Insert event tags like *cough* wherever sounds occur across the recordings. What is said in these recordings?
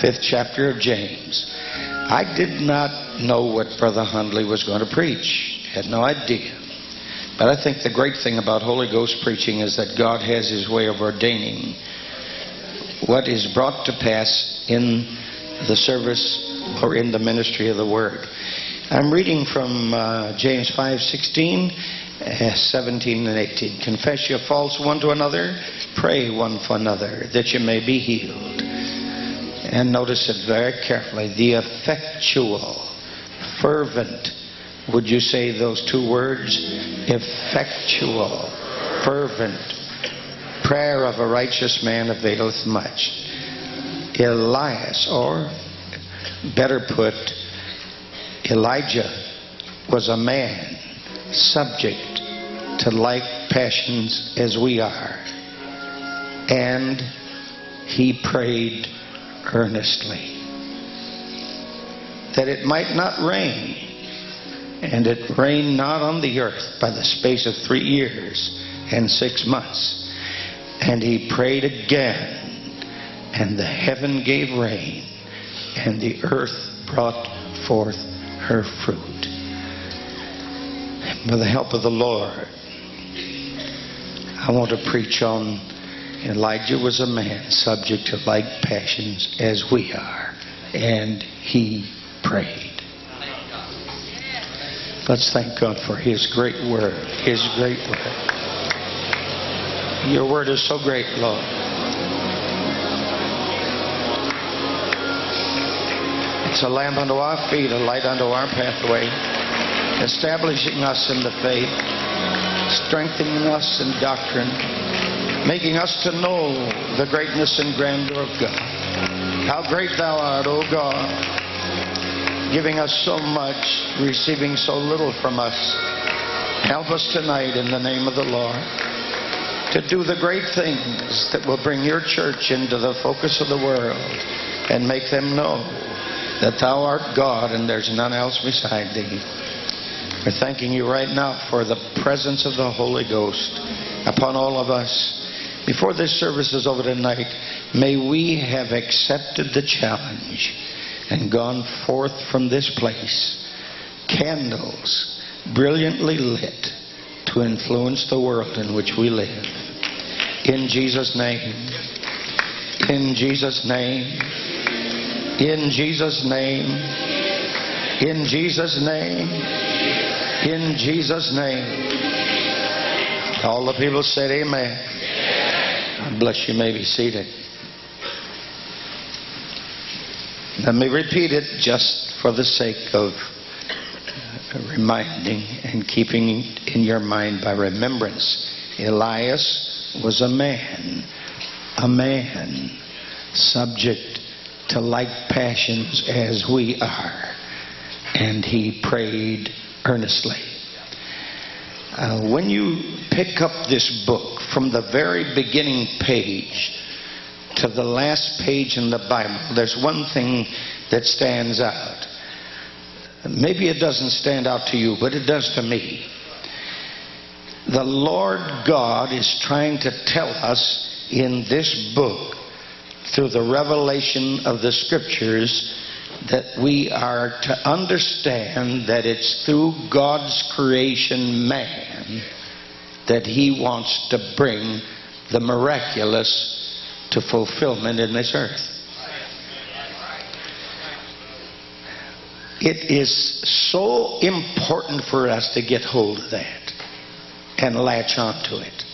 fifth chapter of James. I did not know what Brother Hundley was going to preach, had no idea. But I think the great thing about Holy Ghost preaching is that God has His way of ordaining what is brought to pass in the service or in the ministry of the Word. I'm reading from uh, James 5:16, uh, 17, and 18. Confess your faults one to another, pray one for another, that you may be healed. And notice it very carefully. The effectual, fervent, would you say those two words? Effectual, fervent prayer of a righteous man availeth much. Elias, or better put, Elijah was a man subject to like passions as we are. And he prayed earnestly that it might not rain. And it rained not on the earth by the space of three years and six months. And he prayed again, and the heaven gave rain, and the earth brought forth her fruit. With the help of the Lord, I want to preach on Elijah was a man subject to like passions as we are, and he prayed. Let's thank God for His great word. His great word. Your word is so great, Lord. It's a lamp unto our feet, a light unto our pathway, establishing us in the faith, strengthening us in doctrine, making us to know the greatness and grandeur of God. How great thou art, O God, giving us so much, receiving so little from us. Help us tonight in the name of the Lord to do the great things that will bring your church into the focus of the world and make them know that thou art God and there's none else beside thee. We're thanking you right now for the presence of the Holy Ghost upon all of us. Before this service is over tonight, may we have accepted the challenge and gone forth from this place, candles brilliantly lit to influence the world in which we live. In Jesus' name. In Jesus' name. In Jesus' name. In Jesus' name. In Jesus' name. All the people said, Amen. Bless you. may be seated. Let me repeat it just for the sake of uh, reminding and keeping in your mind by remembrance. Elias was a man, a man subject to like passions as we are, and he prayed earnestly. Uh, when you pick up this book from the very beginning page to the last page in the Bible, there's one thing that stands out. Maybe it doesn't stand out to you, but it does to me. The Lord God is trying to tell us in this book, through the revelation of the Scriptures, that we are to understand that it's through God's creation man that He wants to bring the miraculous to fulfillment in this earth. It is so important for us to get hold of that and latch onto it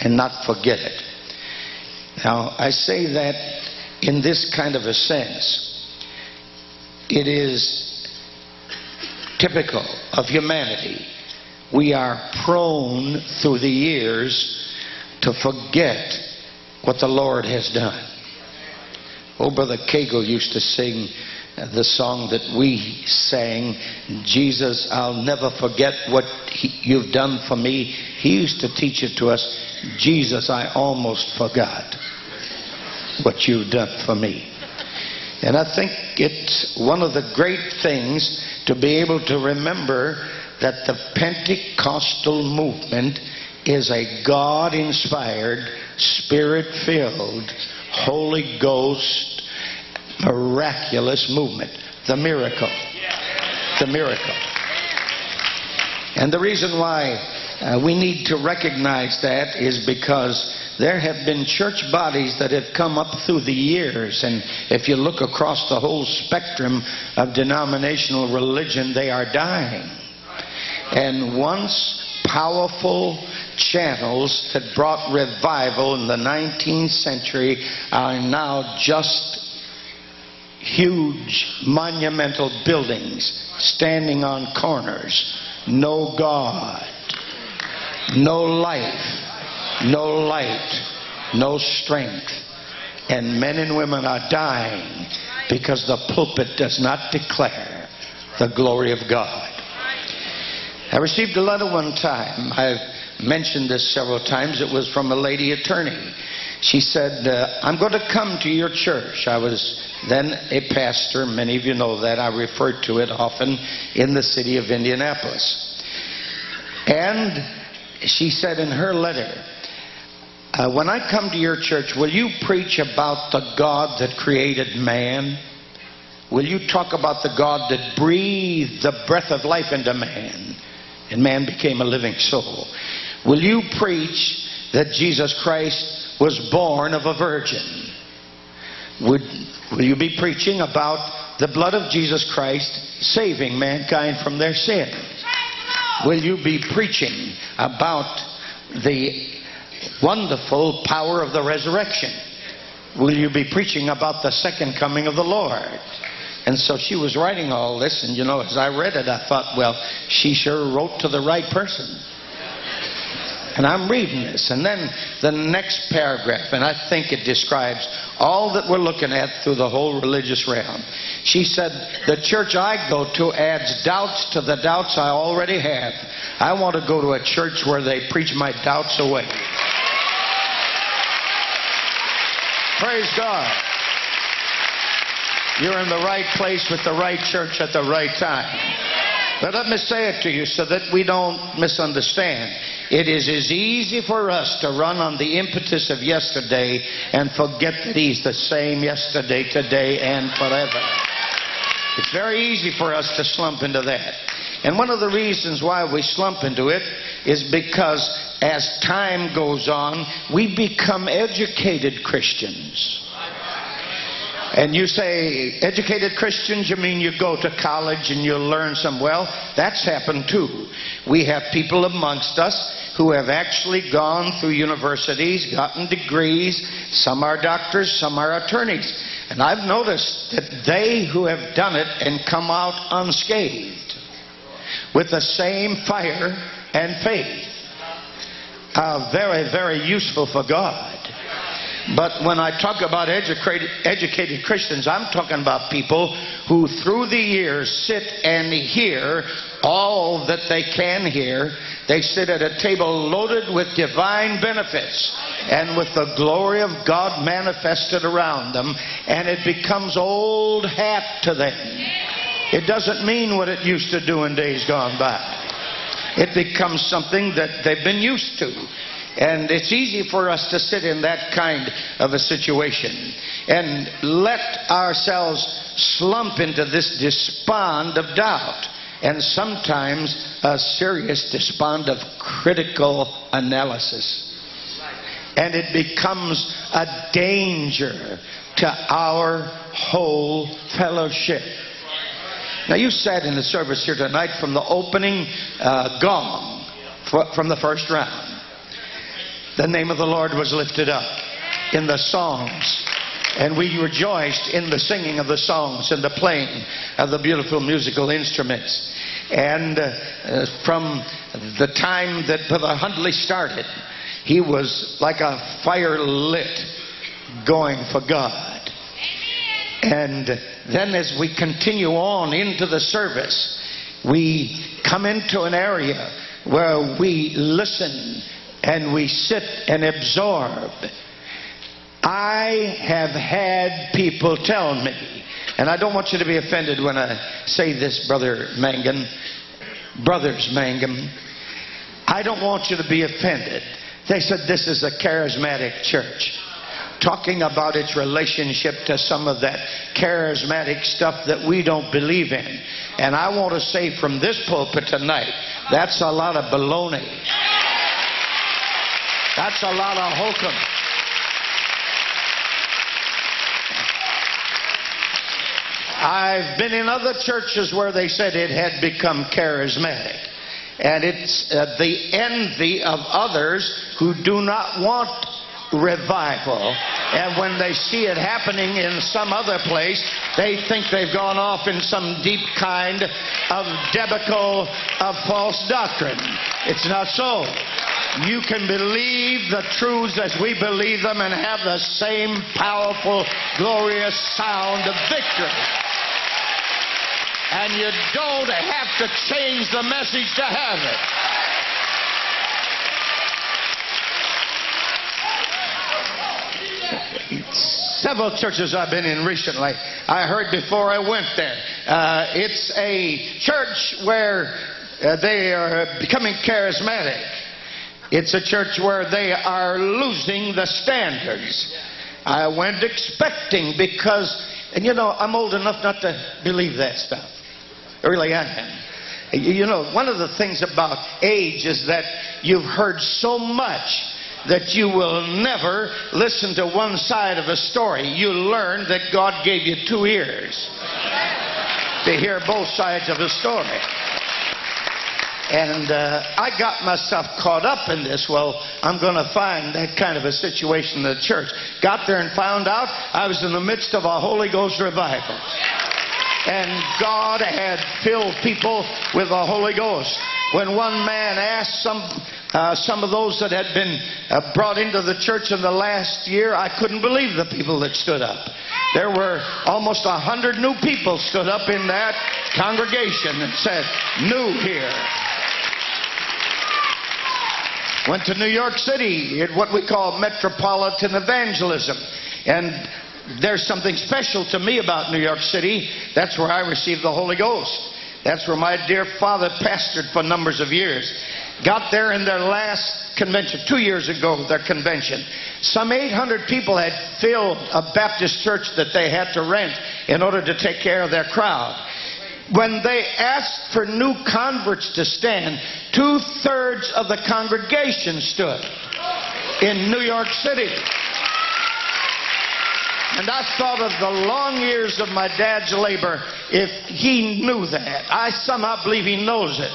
and not forget it. Now, I say that in this kind of a sense. It is typical of humanity. We are prone through the years to forget what the Lord has done. Oh, Brother Cagle used to sing the song that we sang, Jesus, I'll never forget what he, you've done for me. He used to teach it to us, Jesus, I almost forgot what you've done for me. And I think it's one of the great things to be able to remember that the Pentecostal movement is a God inspired, spirit filled, Holy Ghost miraculous movement. The miracle. The miracle. And the reason why uh, we need to recognize that is because there have been church bodies that have come up through the years, and if you look across the whole spectrum of denominational religion, they are dying. And once powerful channels that brought revival in the 19th century are now just huge monumental buildings standing on corners. No God, no life, no light, no strength. And men and women are dying because the pulpit does not declare the glory of God. I received a letter one time. I've mentioned this several times. It was from a lady attorney. She said, uh, I'm going to come to your church. I was then a pastor. Many of you know that. I referred to it often in the city of Indianapolis. And she said in her letter, uh, When I come to your church, will you preach about the God that created man? Will you talk about the God that breathed the breath of life into man? And man became a living soul. Will you preach that Jesus Christ was born of a virgin? Would, will you be preaching about the blood of Jesus Christ saving mankind from their sins? Will you be preaching about the wonderful power of the resurrection? Will you be preaching about the second coming of the Lord? And so she was writing all this, and you know, as I read it, I thought, well, she sure wrote to the right person. And I'm reading this. And then the next paragraph, and I think it describes all that we're looking at through the whole religious realm. She said, The church I go to adds doubts to the doubts I already have. I want to go to a church where they preach my doubts away. Praise God. You're in the right place with the right church at the right time. But let me say it to you so that we don't misunderstand. It is as easy for us to run on the impetus of yesterday and forget that He's the same yesterday, today, and forever. It's very easy for us to slump into that. And one of the reasons why we slump into it is because as time goes on, we become educated Christians. And you say, educated Christians, you mean you go to college and you learn some. Well, that's happened too. We have people amongst us who have actually gone through universities, gotten degrees. Some are doctors, some are attorneys. And I've noticed that they who have done it and come out unscathed with the same fire and faith are very, very useful for God. But when I talk about educated, educated Christians, I'm talking about people who through the years sit and hear all that they can hear. They sit at a table loaded with divine benefits and with the glory of God manifested around them, and it becomes old hat to them. It doesn't mean what it used to do in days gone by. It becomes something that they've been used to. And it's easy for us to sit in that kind of a situation and let ourselves slump into this despond of doubt and sometimes a serious despond of critical analysis. And it becomes a danger to our whole fellowship. Now, you sat in the service here tonight from the opening uh, gong from the first round the name of the Lord was lifted up in the songs. And we rejoiced in the singing of the songs and the playing of the beautiful musical instruments. And uh, uh, from the time that Brother Hundley started, he was like a fire lit going for God. And then as we continue on into the service, we come into an area where we listen and we sit and absorb. I have had people tell me, and I don't want you to be offended when I say this, Brother Mangum, Brothers Mangum. I don't want you to be offended. They said this is a charismatic church. Talking about its relationship to some of that charismatic stuff that we don't believe in. And I want to say from this pulpit tonight, that's a lot of baloney. That's a lot of hokum. I've been in other churches where they said it had become charismatic. And it's uh, the envy of others who do not want revival. And when they see it happening in some other place, they think they've gone off in some deep kind of debacle of false doctrine. It's not so. You can believe the truths as we believe them and have the same powerful, glorious sound of victory. And you don't have to change the message to have it. Several churches I've been in recently, I heard before I went there. Uh, it's a church where uh, they are becoming charismatic. It's a church where they are losing the standards. I went expecting because, and you know, I'm old enough not to believe that stuff. Really, I am. You know, one of the things about age is that you've heard so much that you will never listen to one side of a story. You learn that God gave you two ears to hear both sides of a story. And uh, I got myself caught up in this. Well, I'm going to find that kind of a situation in the church. Got there and found out I was in the midst of a Holy Ghost revival. And God had filled people with the Holy Ghost. When one man asked some uh, some of those that had been uh, brought into the church in the last year, I couldn't believe the people that stood up. There were almost a hundred new people stood up in that congregation and said, "New here." Went to New York City at what we call metropolitan evangelism, and there's something special to me about New York City. That's where I received the Holy Ghost. That's where my dear father pastored for numbers of years. Got there in their last convention, two years ago, their convention. Some 800 people had filled a Baptist church that they had to rent in order to take care of their crowd. When they asked for new converts to stand, two thirds of the congregation stood in New York City. And I thought of the long years of my dad's labor. If he knew that, I somehow believe he knows it.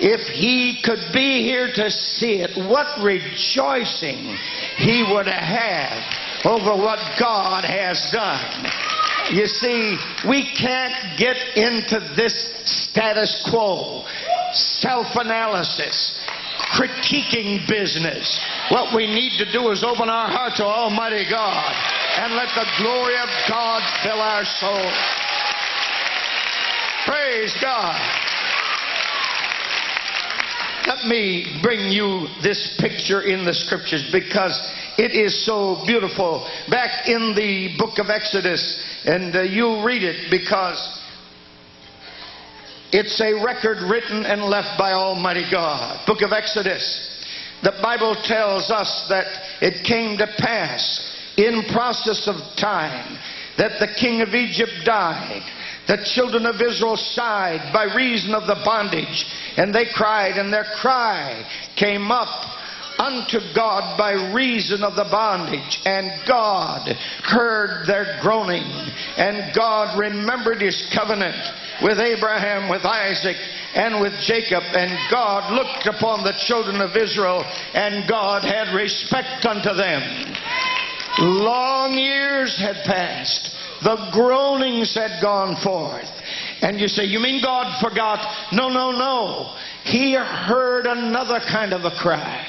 If he could be here to see it, what rejoicing he would have over what God has done. You see, we can't get into this status quo, self analysis, critiquing business. What we need to do is open our heart to Almighty God and let the glory of God fill our soul. Praise God. Let me bring you this picture in the scriptures because it is so beautiful. Back in the book of Exodus, and uh, you'll read it because it's a record written and left by Almighty God. Book of Exodus. The Bible tells us that it came to pass in process of time that the king of Egypt died. The children of Israel sighed by reason of the bondage, and they cried, and their cry came up unto God by reason of the bondage. And God heard their groaning, and God remembered his covenant with Abraham, with Isaac, and with Jacob. And God looked upon the children of Israel, and God had respect unto them. Long years had passed. The groanings had gone forth. And you say, You mean God forgot? No, no, no. He heard another kind of a cry.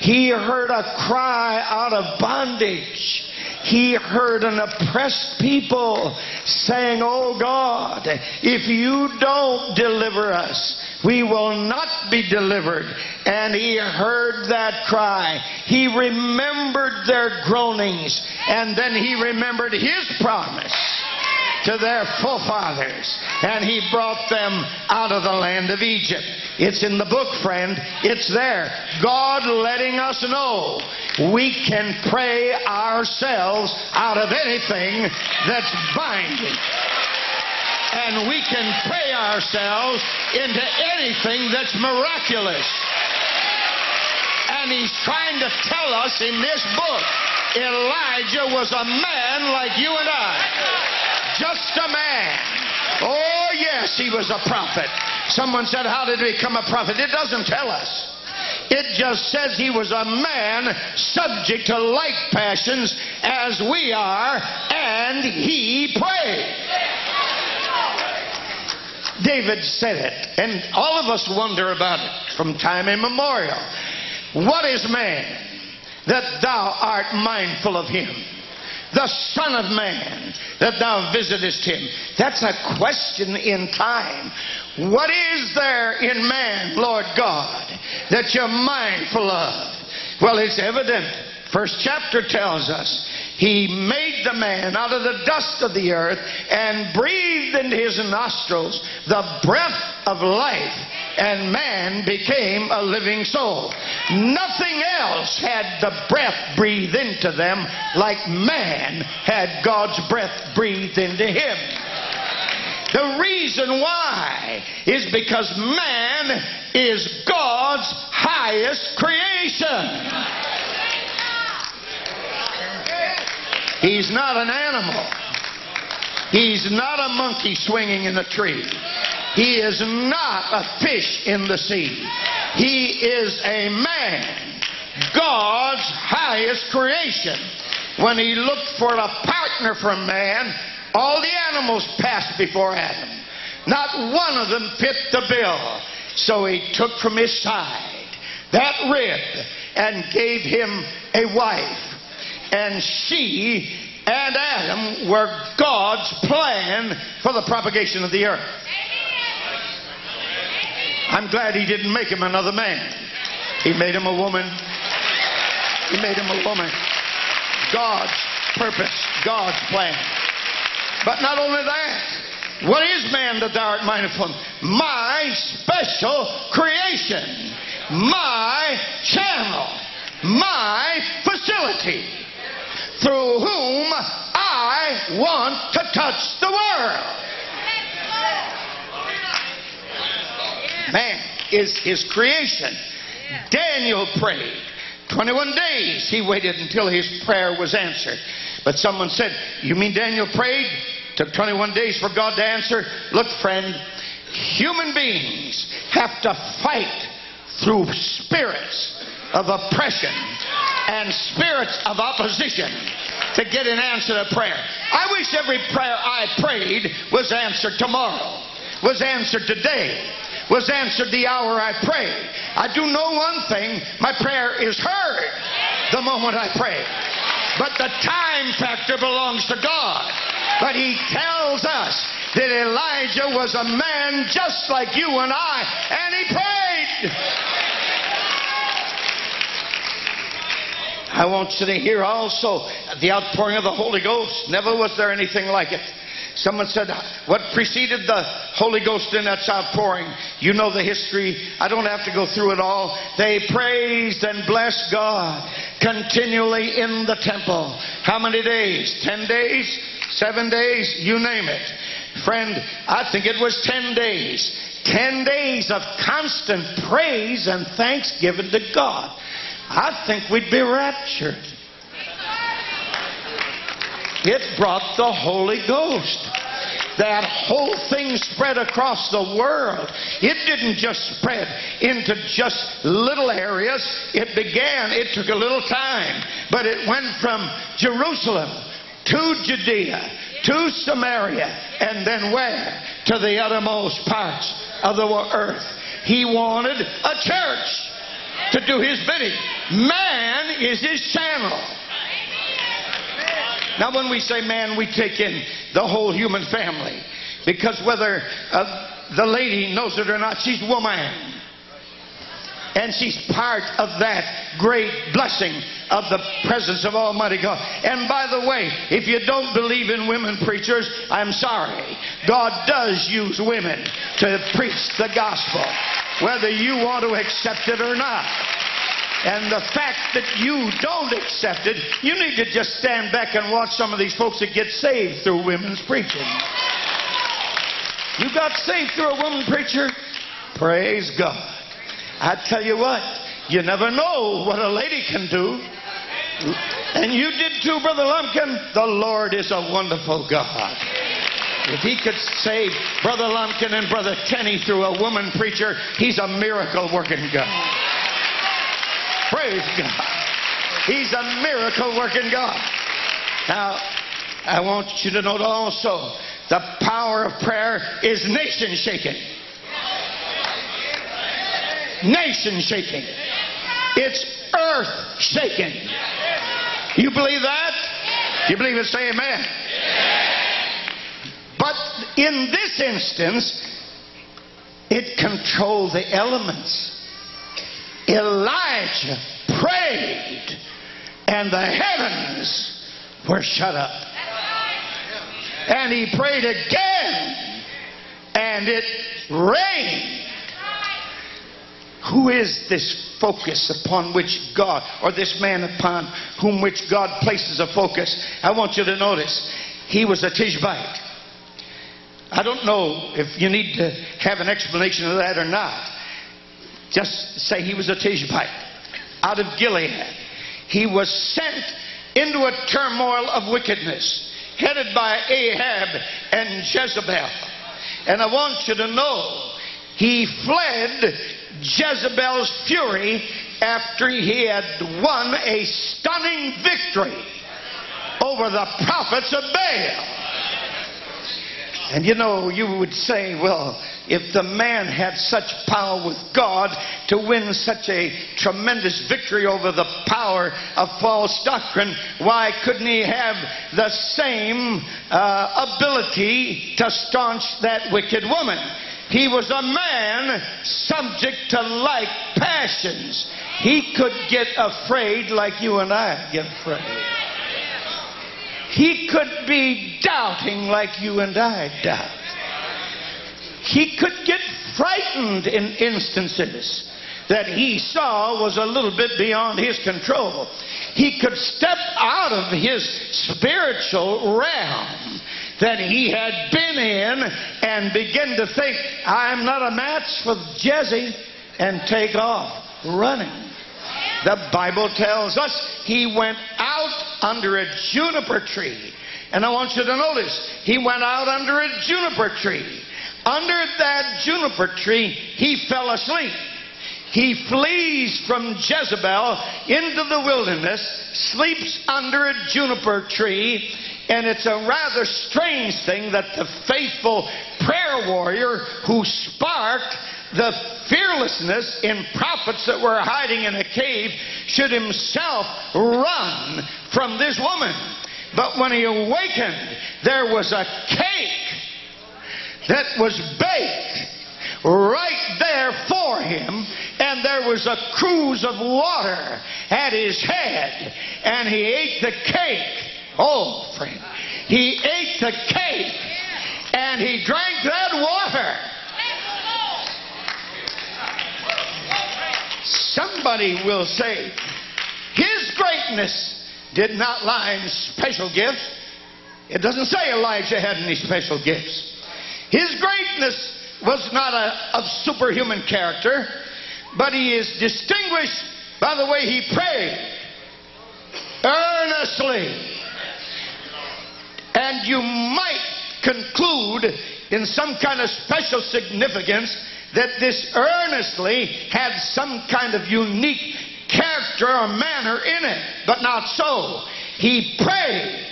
He heard a cry out of bondage. He heard an oppressed people saying, Oh God, if you don't deliver us, we will not be delivered. And he heard that cry. He remembered their groanings. And then he remembered his promise. To their forefathers, and he brought them out of the land of Egypt. It's in the book, friend. It's there. God letting us know we can pray ourselves out of anything that's binding. And we can pray ourselves into anything that's miraculous. And he's trying to tell us in this book Elijah was a man like you and I. Just a man. Oh, yes, he was a prophet. Someone said, How did he become a prophet? It doesn't tell us. It just says he was a man subject to like passions as we are, and he prayed. David said it, and all of us wonder about it from time immemorial. What is man that thou art mindful of him? The Son of Man, that thou visitest him. That's a question in time. What is there in man, Lord God, that you're mindful of? Well, it's evident. First chapter tells us he made the man out of the dust of the earth and breathed into his nostrils the breath of life, and man became a living soul. Nothing else had the breath breathed into them like man had God's breath breathed into him. The reason why is because man is God's highest creation. He's not an animal. He's not a monkey swinging in a tree. He is not a fish in the sea. He is a man, God's highest creation. When he looked for a partner for man, all the animals passed before Adam. Not one of them fit the bill. So he took from his side that rib and gave him a wife and she and Adam were God's plan for the propagation of the earth. I'm glad he didn't make him another man. He made him a woman. He made him a woman. God's purpose, God's plan. But not only that, what is man that thou art mindful? My special creation, my channel, my facility through whom I want to touch the world. Man is his creation. Daniel prayed. 21 days he waited until his prayer was answered. But someone said, You mean Daniel prayed? Took 21 days for God to answer? Look, friend, human beings have to fight through spirits of oppression and spirits of opposition to get an answer to prayer. I wish every prayer I prayed was answered tomorrow, was answered today, was answered the hour I prayed. I do know one thing my prayer is heard the moment I pray. But the time factor belongs to God. But He tells us that Elijah was a man just like you and I, and he prayed. I want you to hear also the outpouring of the Holy Ghost. Never was there anything like it. Someone said, What preceded the Holy Ghost in that outpouring? You know the history. I don't have to go through it all. They praised and blessed God continually in the temple. How many days? Ten days? Seven days? You name it. Friend, I think it was ten days. Ten days of constant praise and thanksgiving to God. I think we'd be raptured. It brought the Holy Ghost. That whole thing spread across the world. It didn't just spread into just little areas. It began, it took a little time, but it went from Jerusalem to Judea to Samaria and then where? To the uttermost parts of the earth. He wanted a church to do his bidding. Man is his channel. Now, when we say man, we take in the whole human family. Because whether uh, the lady knows it or not, she's woman. And she's part of that great blessing of the presence of Almighty God. And by the way, if you don't believe in women preachers, I'm sorry. God does use women to preach the gospel, whether you want to accept it or not. And the fact that you don't accept it, you need to just stand back and watch some of these folks that get saved through women's preaching. You got saved through a woman preacher? Praise God. I tell you what, you never know what a lady can do. And you did too, Brother Lumpkin. The Lord is a wonderful God. If he could save Brother Lumpkin and Brother Kenny through a woman preacher, he's a miracle working God. Praise God. He's a miracle working God. Now, I want you to note also the power of prayer is nation shaking. Nation shaking. It's earth shaking. You believe that? You believe it? Say amen. But in this instance, it controlled the elements. Elijah prayed, and the heavens were shut up. And he prayed again, and it rained. Who is this focus upon which God, or this man upon whom which God places a focus? I want you to notice, he was a Tishbite. I don't know if you need to have an explanation of that or not. Just say he was a Tishbite out of Gilead. He was sent into a turmoil of wickedness, headed by Ahab and Jezebel. And I want you to know, he fled Jezebel's fury after he had won a stunning victory over the prophets of Baal. And you know, you would say, well, if the man had such power with God to win such a tremendous victory over the power of false doctrine, why couldn't he have the same uh, ability to staunch that wicked woman? He was a man subject to like passions. He could get afraid like you and I get afraid. He could be doubting like you and I doubt. He could get frightened in instances that he saw was a little bit beyond his control. He could step out of his spiritual realm that he had been in and begin to think, I'm not a match for Jesse, and take off running. The Bible tells us he went out under a juniper tree. And I want you to notice, he went out under a juniper tree. Under that juniper tree, he fell asleep. He flees from Jezebel into the wilderness, sleeps under a juniper tree, and it's a rather strange thing that the faithful prayer warrior who sparked the fearlessness in prophets that were hiding in a cave should himself run from this woman. But when he awakened, there was a cake that was baked right there for him, and there was a cruse of water at his head, and he ate the cake. Oh, friend, he ate the cake, and he drank that water. Somebody will say, His greatness did not lie in special gifts. It doesn't say Elijah had any special gifts. His greatness was not a, of superhuman character, but he is distinguished by the way he prayed earnestly. And you might conclude in some kind of special significance that this earnestly had some kind of unique character or manner in it, but not so. He prayed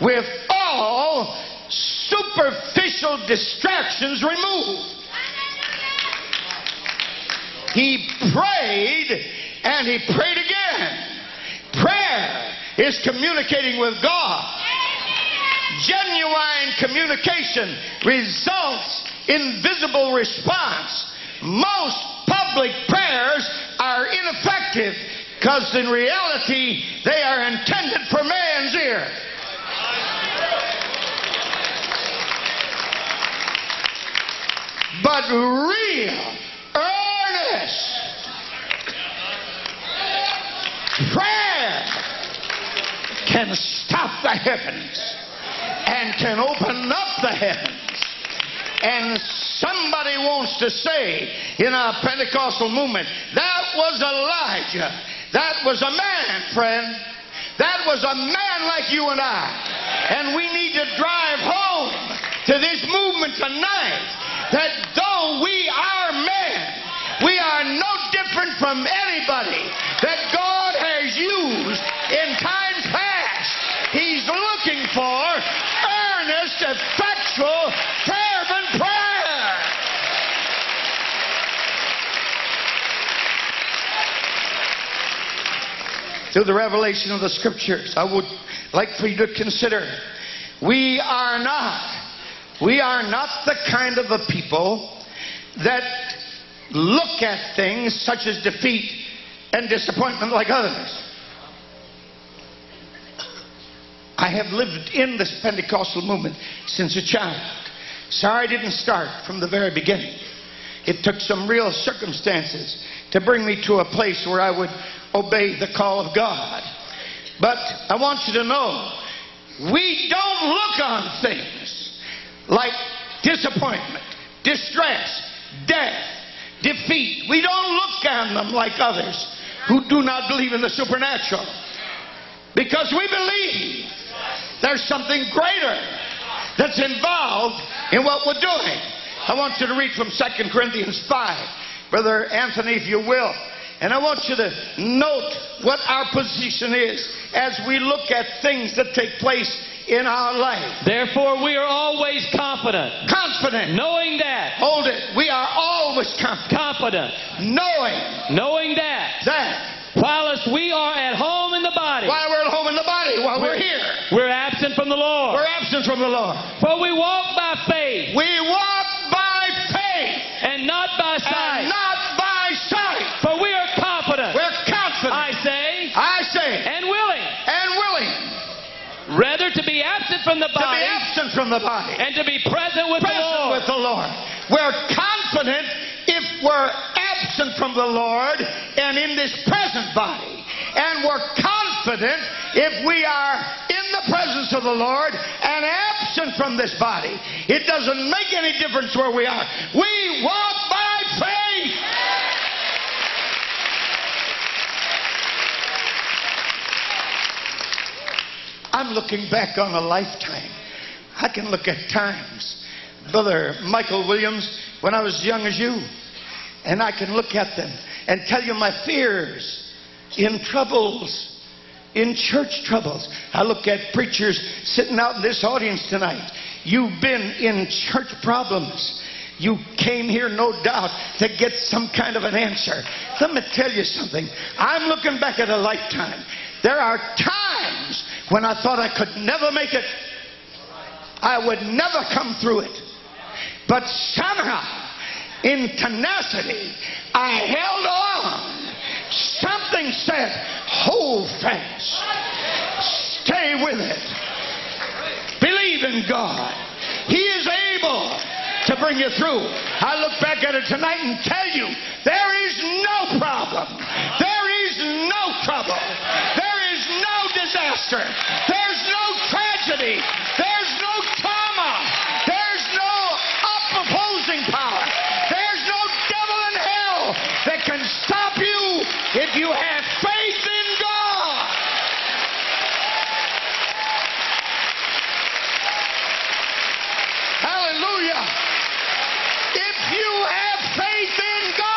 with all superficial distractions removed. He prayed and he prayed again. Prayer is communicating with God. Genuine communication results in visible response. Most public prayers are ineffective because in reality they are intended for man's ear. But real, earnest prayer can stop the heavens and can open up the heavens. And somebody wants to say in our Pentecostal movement, that was Elijah. That was a man, friend. That was a man like you and I. And we need to drive home to this movement tonight that though we are men, we are no different from anybody that God has used in times past. He's looking for earnest, effectual, fervent prayer. Through the revelation of the scriptures, I would like for you to consider we are not, we are not the kind of a people that look at things such as defeat and disappointment like others. I have lived in this Pentecostal movement since a child. Sorry I didn't start from the very beginning. It took some real circumstances to bring me to a place where I would obey the call of God. But I want you to know we don't look on things like disappointment, distress, death, defeat. We don't look on them like others who do not believe in the supernatural. Because we believe there's something greater that's involved in what we're doing. I want you to read from 2 Corinthians 5, Brother Anthony, if you will. And I want you to note what our position is as we look at things that take place in our life. Therefore, we are always confident, Confident. knowing that, Hold it. We are always confident. confident, Knowing knowing that, that whilst we are at home in the body, while we're at home in the body, while we're here, we're absent from the Lord. we're absent from the Lord. For we walk by faith We walk by faith and not by and sight. From the to be body absent from the body. and to be present with the Lord. with the Lord. We're confident if we're absent from the Lord and in this present body. And we're confident if we are in the presence of the Lord and absent from this body. It doesn't make any difference where we are. We walk by faith. I'm looking back on a lifetime. I can look at times. Brother Michael Williams, when I was young as you, and I can look at them and tell you my fears in troubles, in church troubles. I look at preachers sitting out in this audience tonight. You've been in church problems. You came here, no doubt, to get some kind of an answer. Let me tell you something. I'm looking back at a lifetime. There are times when I thought I could never make it. I would never come through it. But somehow, in tenacity, I held on. Something said, hold fast. Stay with it. Believe in God. He is able to bring you through. I look back at it tonight and tell you there is no problem. There is no trouble. There is no disaster. There's no tragedy. There's no trauma. There's no opposing power. There's no devil in hell that can stop you if you have faith in God. Hallelujah. If you have faith in God.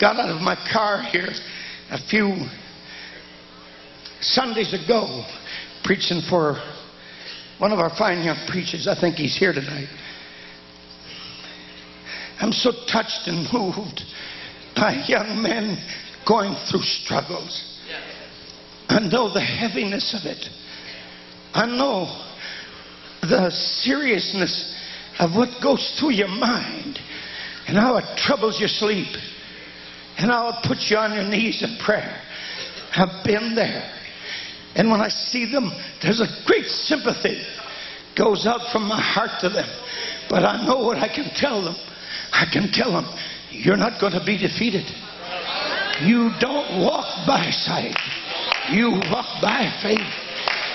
Got out of my car here a few Sundays ago preaching for one of our fine young preachers. I think he's here tonight. I'm so touched and moved by young men going through struggles. I know the heaviness of it. I know the seriousness of what goes through your mind and how it troubles your sleep and I'll put you on your knees in prayer. I've been there. And when I see them, there's a great sympathy goes out from my heart to them. But I know what I can tell them. I can tell them, you're not going to be defeated. You don't walk by sight. You walk by faith.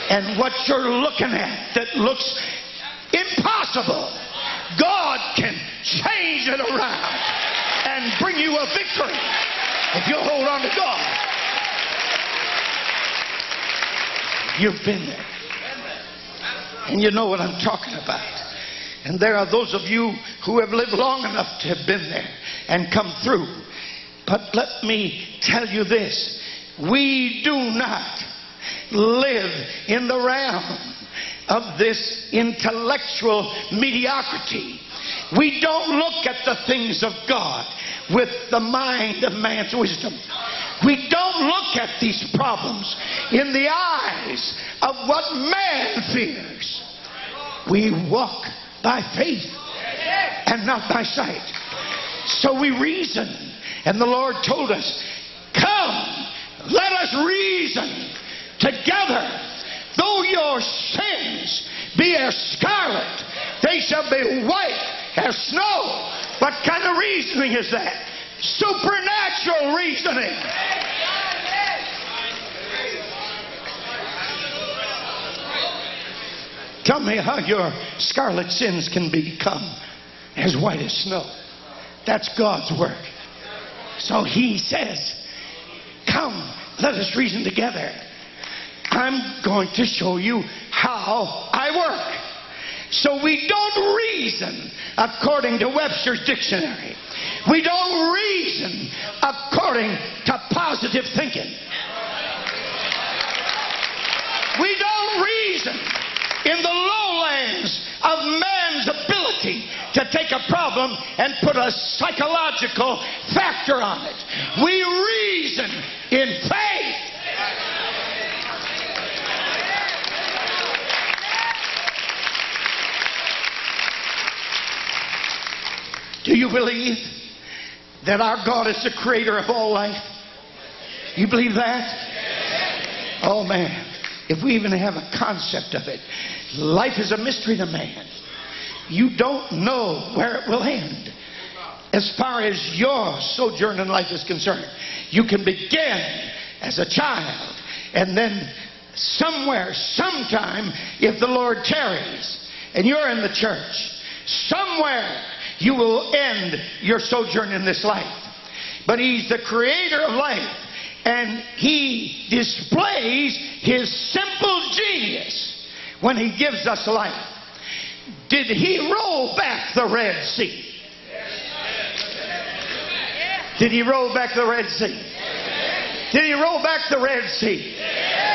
And what you're looking at that looks impossible, God can change it around and bring you a victory if you'll hold on to God. You've been there. And you know what I'm talking about. And there are those of you who have lived long enough to have been there and come through. But let me tell you this we do not live in the realm of this intellectual mediocrity. We don't look at the things of God with the mind of man's wisdom. We don't look at these problems in the eyes of what man fears. We walk by faith and not by sight. So we reason. And the Lord told us, Come, let us reason together. Though your sins be as scarlet, they shall be white as snow. What kind of reasoning is that? Supernatural reasoning. Tell me how your scarlet sins can become as white as snow. That's God's work. So he says, Come, let us reason together. I'm going to show you how I work. So we don't reason according to Webster's dictionary. We don't reason according to positive thinking. We don't reason in the lowlands of man's ability to take a problem and put a psychological factor on it. We reason in faith. Do you believe that our God is the creator of all life? You believe that? Oh man, if we even have a concept of it, life is a mystery to man. You don't know where it will end. As far as your sojourn in life is concerned, you can begin as a child and then somewhere, sometime, if the Lord tarries and you're in the church, somewhere you will end your sojourn in this life. But He's the creator of life, and He displays His simple genius when He gives us life. Did He roll back the Red Sea? Did He roll back the Red Sea? Did He roll back the Red Sea?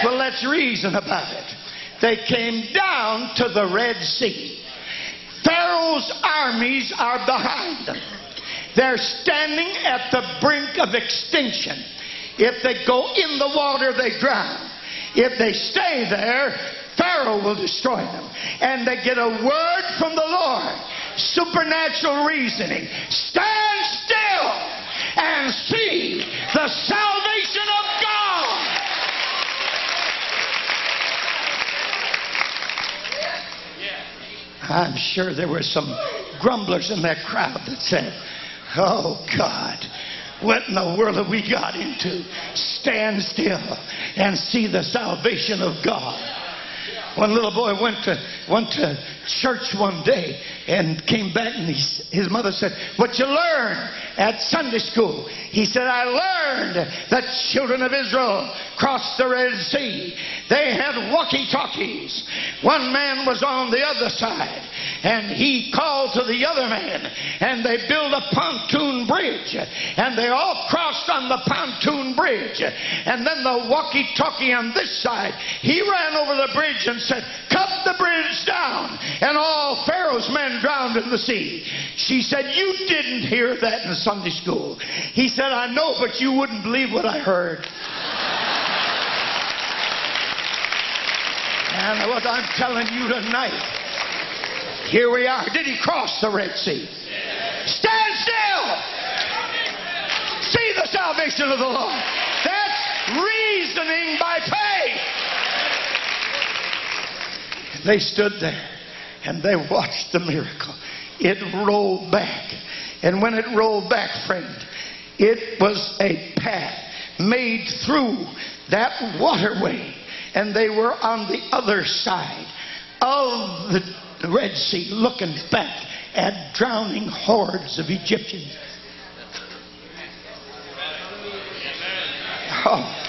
Well, let's reason about it. They came down to the Red Sea. Pharaoh's armies are behind them. They're standing at the brink of extinction. If they go in the water, they drown. If they stay there, Pharaoh will destroy them. And they get a word from the Lord. Supernatural reasoning. Stand still and see the salvation of God. I'm sure there were some grumblers in that crowd that said, Oh God, what in the world have we got into? Stand still and see the salvation of God. One little boy went to went to church one day and came back and he, his mother said, What you learn at Sunday school? He said, I learned that children of Israel crossed the Red Sea. They had walkie-talkies. One man was on the other side and he called to the other man and they built a pontoon bridge and they all crossed on the pontoon bridge and then the walkie-talkie on this side he ran over the bridge and said cut the bridge down and all Pharaoh's men drowned in the sea she said you didn't hear that in Sunday school he said I know but you wouldn't believe what I heard And what I'm telling you tonight, here we are. Did he cross the Red Sea? Stand still. See the salvation of the Lord. That's reasoning by faith. They stood there and they watched the miracle. It rolled back. And when it rolled back, friend, it was a path made through that waterway. And they were on the other side of the Red Sea looking back at drowning hordes of Egyptians. Oh,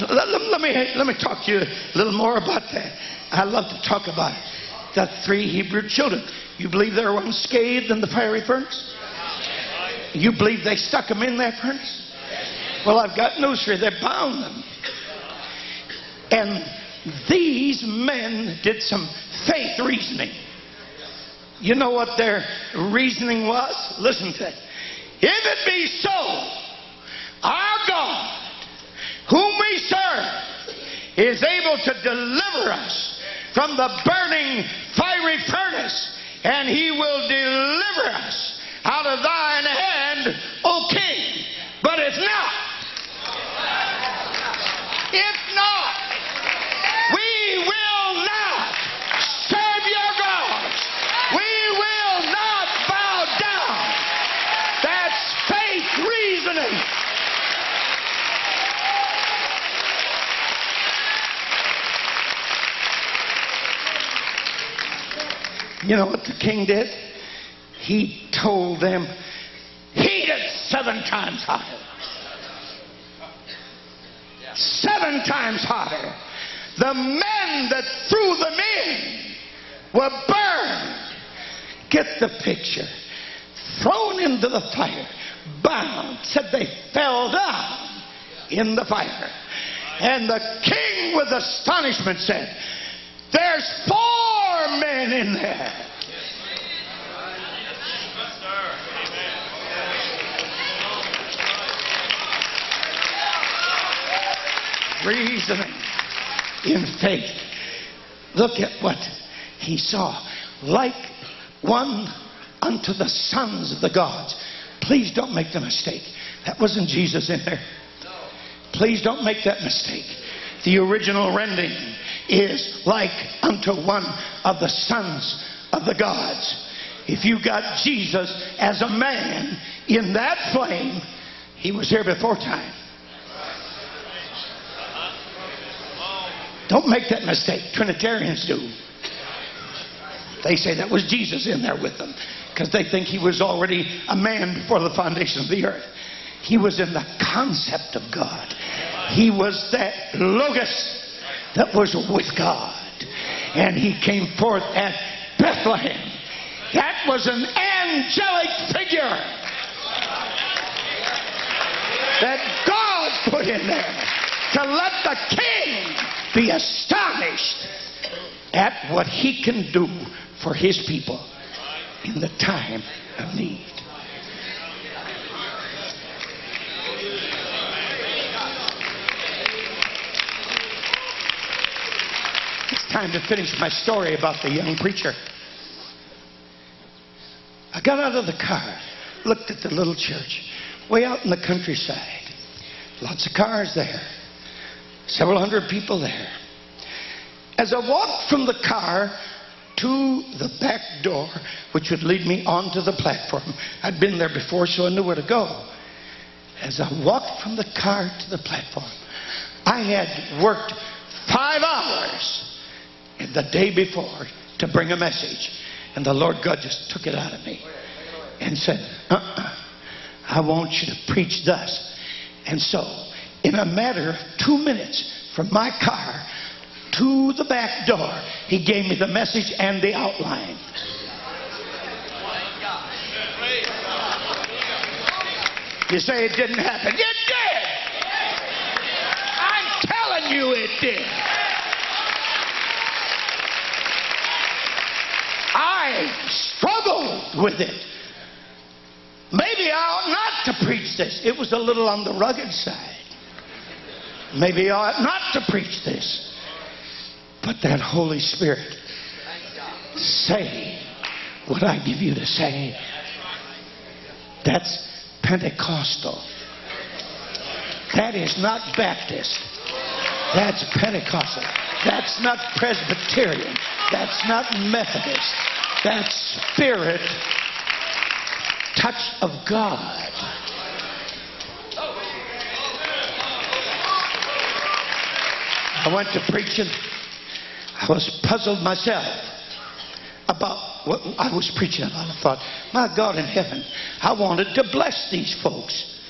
let, let- let me, let me talk to you a little more about that. I love to talk about it. The three Hebrew children. You believe they were unscathed in the fiery furnace? You believe they stuck them in that furnace? Well, I've got news for you. They bound them. And these men did some faith reasoning. You know what their reasoning was? Listen to it. If it be so, our whom we serve, is able to deliver us from the burning fiery furnace, and he will deliver us out of thine hand, O king. But if not, if not, we will not serve your gods. We will not bow down. That's faith reasoning. You know what the king did? He told them, heat it seven times hotter. Seven times hotter. The men that threw them in were burned. Get the picture. Thrown into the fire, bound. Said they fell down in the fire. And the king, with astonishment, said, There's four men in there. Reasoning in faith. Look at what he saw. Like one unto the sons of the gods. Please don't make the mistake. That wasn't Jesus in there. Please don't make that mistake. The original rendering is like unto one of the sons of the gods. If you got Jesus as a man in that flame, he was here before time. Don't make that mistake. Trinitarians do. They say that was Jesus in there with them because they think he was already a man before the foundation of the earth. He was in the concept of God. He was that Logos that was with God. And he came forth at Bethlehem. That was an angelic figure that God put in there to let the king be astonished at what he can do for his people in the time of need. Time to finish my story about the young preacher. I got out of the car, looked at the little church, way out in the countryside. Lots of cars there, several hundred people there. As I walked from the car to the back door, which would lead me onto the platform, I'd been there before, so I knew where to go. As I walked from the car to the platform, I had worked five hours the day before to bring a message. And the Lord God just took it out of me and said, uh-uh, I want you to preach thus. And so, in a matter of two minutes from my car to the back door, he gave me the message and the outline. You say it didn't happen. It did! I'm telling you it did. I struggled with it. Maybe I ought not to preach this. It was a little on the rugged side. Maybe I ought not to preach this. But that Holy Spirit, say what I give you to say. That's Pentecostal. That is not Baptist. That's Pentecostal. That's not Presbyterian. That's not Methodist. That's Spirit, touch of God. I went to preaching. I was puzzled myself about what I was preaching about. I thought, my God in heaven, I wanted to bless these folks.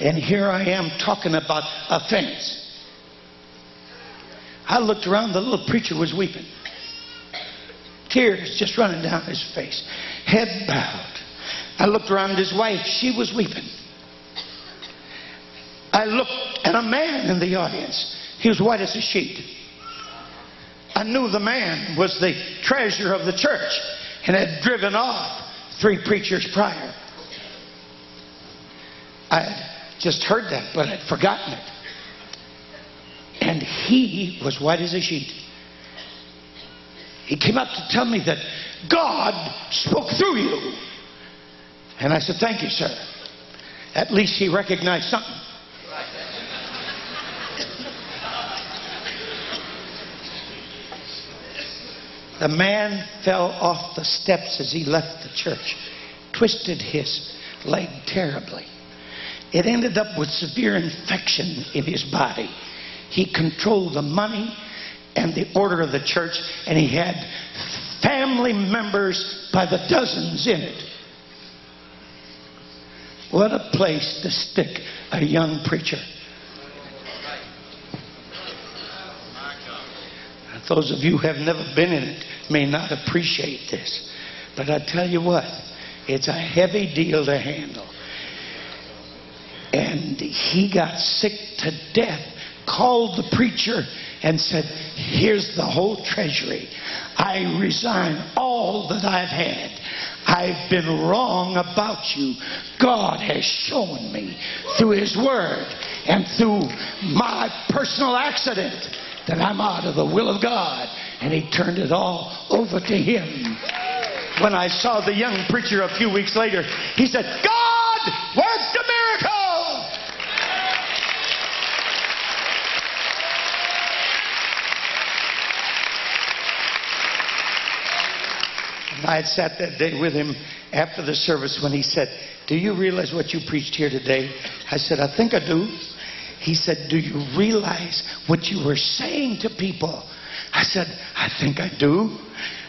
And here I am talking about offense. I looked around, the little preacher was weeping. Tears just running down his face, head bowed. I looked around at his wife, she was weeping. I looked at a man in the audience. He was white as a sheet. I knew the man was the treasurer of the church and had driven off three preachers prior. I had just heard that, but I'd forgotten it. And he was white as a sheet. He came up to tell me that God spoke through you. And I said, Thank you, sir. At least he recognized something. The man fell off the steps as he left the church, twisted his leg terribly. It ended up with severe infection in his body. He controlled the money and the order of the church, and he had family members by the dozens in it. What a place to stick a young preacher. Those of you who have never been in it may not appreciate this. But I tell you what, it's a heavy deal to handle. And he got sick to death, called the preacher, and said, Here's the whole treasury. I resign all that I've had. I've been wrong about you. God has shown me through His Word and through my personal accident that I'm out of the will of God. And He turned it all over to Him. When I saw the young preacher a few weeks later, he said, God worked a miracle. And I had sat that day with him after the service when he said, Do you realize what you preached here today? I said, I think I do. He said, Do you realize what you were saying to people? I said, I think I do.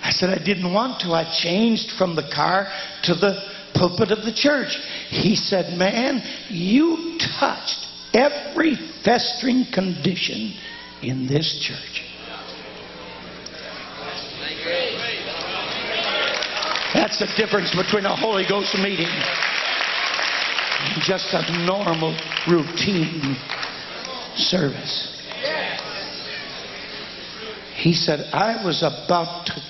I said, I didn't want to. I changed from the car to the pulpit of the church. He said, Man, you touched every festering condition in this church. That's the difference between a Holy Ghost meeting and just a normal, routine service. He said, I was about to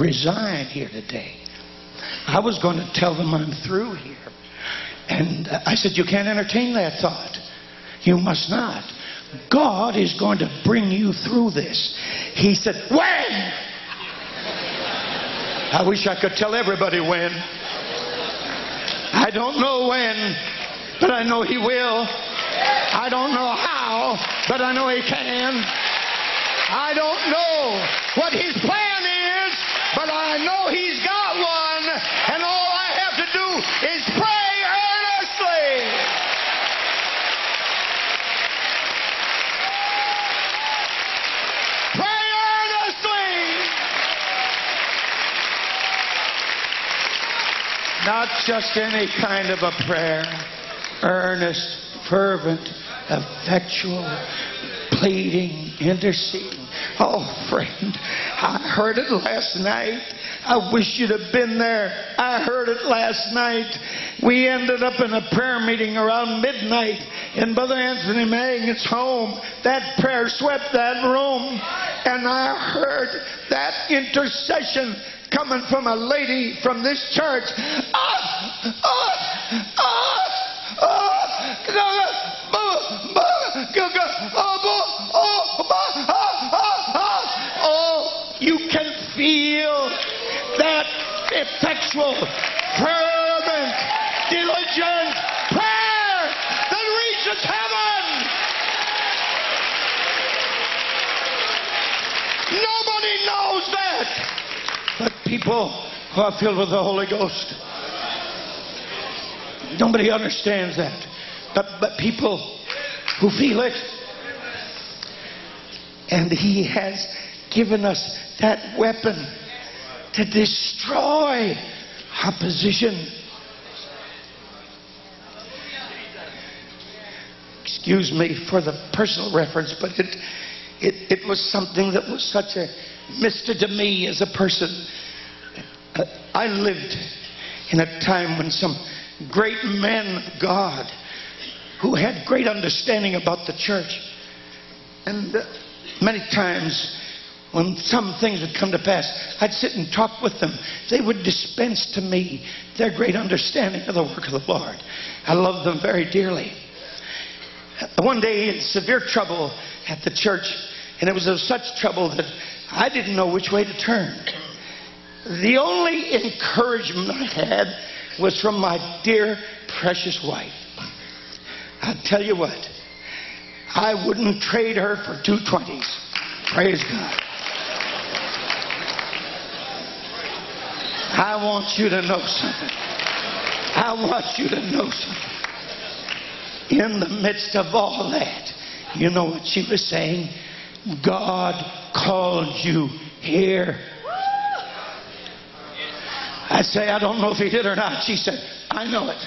resign here today. I was going to tell them I'm through here. And I said, You can't entertain that thought. You must not. God is going to bring you through this. He said, When? I wish I could tell everybody when. I don't know when, but I know He will. I don't know how, but I know He can. I don't know what His plan is, but I know He's got one, and all I have to do is pray earnestly. Pray earnestly. Not just any kind of a prayer. Earnest, fervent, effectual, pleading, interceding. Oh, friend, I heard it last night. I wish you'd have been there. I heard it last night. We ended up in a prayer meeting around midnight in Brother Anthony Magg's home. That prayer swept that room. And I heard that intercession coming from a lady from this church. Ah, ah, ah, ah. oh, you can feel that effectual, fervent, diligent people who are filled with the Holy Ghost. Nobody understands that. But, but people who feel it. And He has given us that weapon to destroy opposition. Excuse me for the personal reference, but it, it, it was something that was such a mystery to me as a person. I lived in a time when some great men of God who had great understanding about the church. And uh, many times when some things would come to pass, I'd sit and talk with them. They would dispense to me their great understanding of the work of the Lord. I love them very dearly. One day, in severe trouble at the church, and it was of such trouble that I didn't know which way to turn. The only encouragement I had was from my dear, precious wife. I tell you what, I wouldn't trade her for two twenties. Praise God. I want you to know something. I want you to know something. In the midst of all that, you know what she was saying? God called you here. I say, I don't know if he did or not. She said, I know it.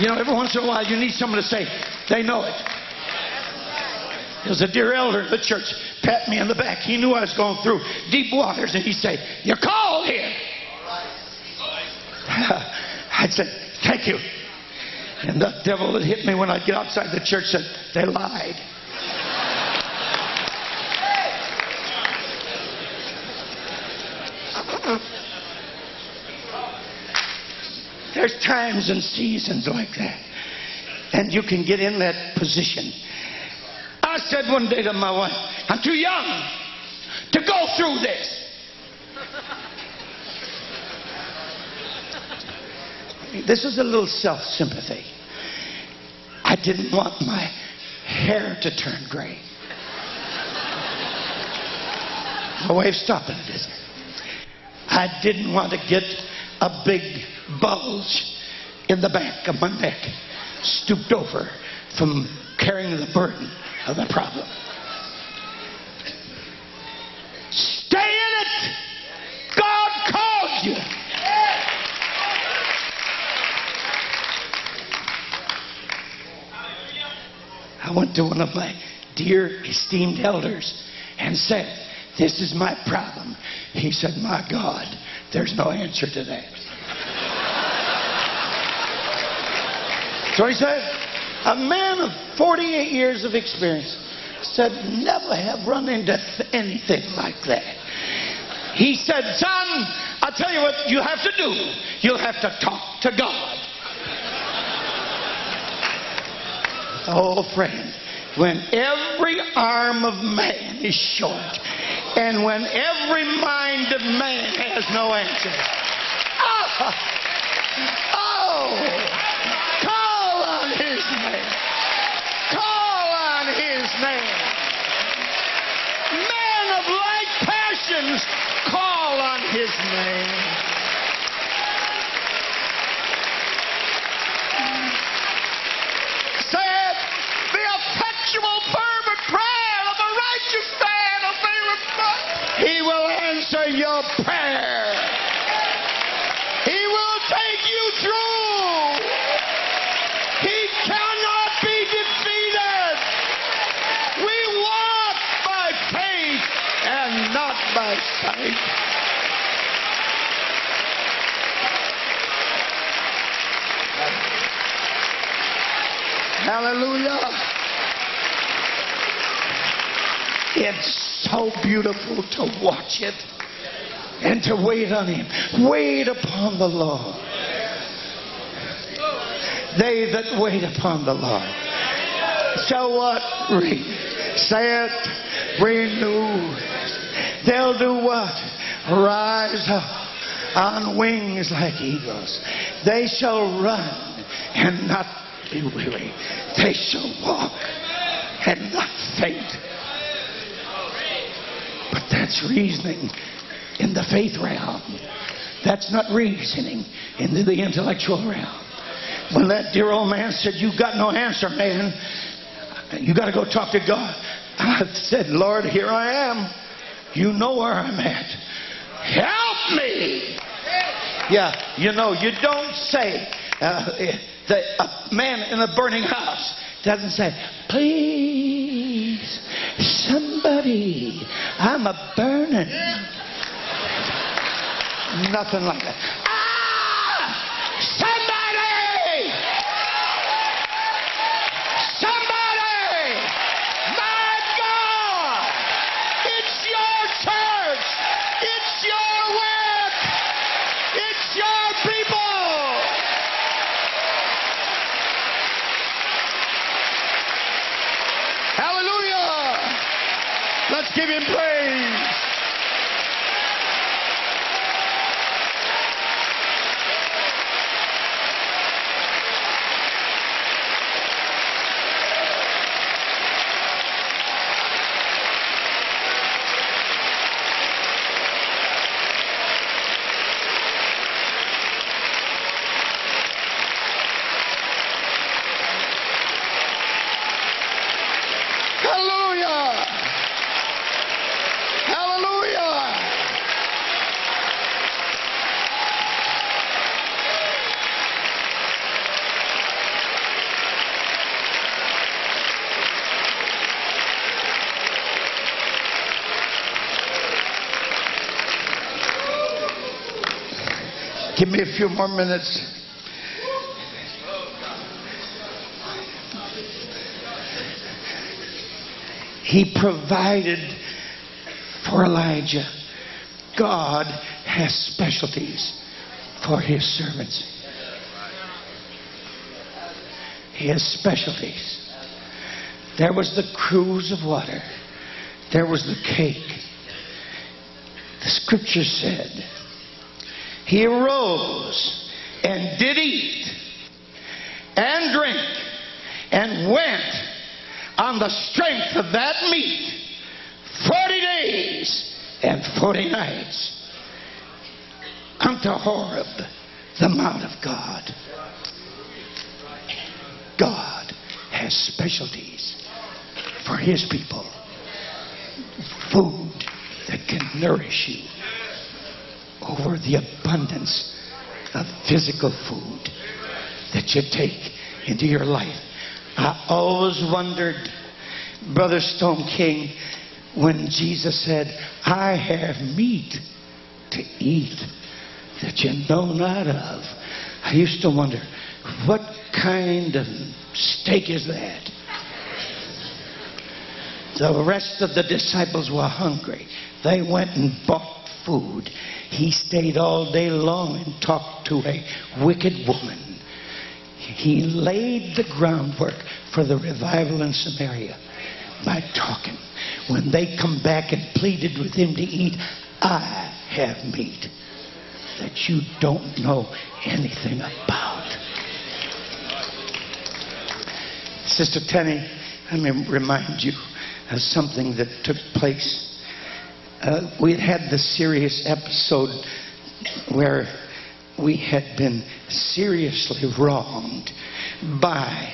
You know, every once in a while you need someone to say, they know it. There's a dear elder in the church pat me on the back. He knew I was going through deep waters, and he said, You're called here. *laughs* I said, Thank you. And the devil that hit me when I'd get outside the church said, They lied. There's times and seasons like that. And you can get in that position. I said one day to my wife, I'm too young to go through this. This is a little self sympathy. I didn't want my hair to turn gray. My wife's stopping it? I didn't want to get a big bulge in the back of my neck, stooped over from carrying the burden of the problem. Stay in it. God called you. I went to one of my dear esteemed elders and said, This is my problem. He said, My God, there's no answer to that. so he said, A man of 48 years of experience said, Never have run into anything like that. He said, Son, I'll tell you what you have to do. You'll have to talk to God. Oh, friend, when every arm of man is short and when every mind of man has no answer. Oh, oh call on his name. Call on his name. Men of like passions, call on his name. Say it. The effectual, fervent prayer of a righteous man answer your prayer. He will take you through. He cannot be defeated. We walk by faith and not by sight. Hallelujah. It's so beautiful to watch it and to wait on Him. Wait upon the Lord. They that wait upon the Lord shall what? Re- say it. Renew. They'll do what? rise up on wings like eagles. They shall run and not be weary. They shall walk and not faint. But that's reasoning in the faith realm. That's not reasoning in the intellectual realm. When that dear old man said, You got no answer, man, you got to go talk to God. I said, Lord, here I am. You know where I'm at. Help me. Yeah, you know, you don't say, uh, the a man in a burning house doesn't say, please, somebody, I'm a burning. Nothing like that. Ah! Somebody! Somebody! My God! It's your church! It's your work! It's your people! Hallelujah! Let's give him praise. Hallelujah! Hallelujah! Give me a few more minutes. He provided for Elijah. God has specialties for his servants. He has specialties. There was the cruse of water. There was the cake. The scripture said, He arose and did eat and drink and went on the strength of that meat 40 days and 40 nights unto Horeb, the Mount of God. God has specialties for His people. Food that can nourish you over the abundance of physical food that you take into your life. I always wondered, Brother Stone King, when Jesus said, I have meat to eat that you know not of. I used to wonder, what kind of steak is that? The rest of the disciples were hungry. They went and bought food. He stayed all day long and talked to a wicked woman. He laid the groundwork for the revival in Samaria by talking. When they come back and pleaded with him to eat, I have meat that you don't know anything about. Sister Tenney, let me remind you of something that took place. Uh, we had had the serious episode where we had been seriously wronged by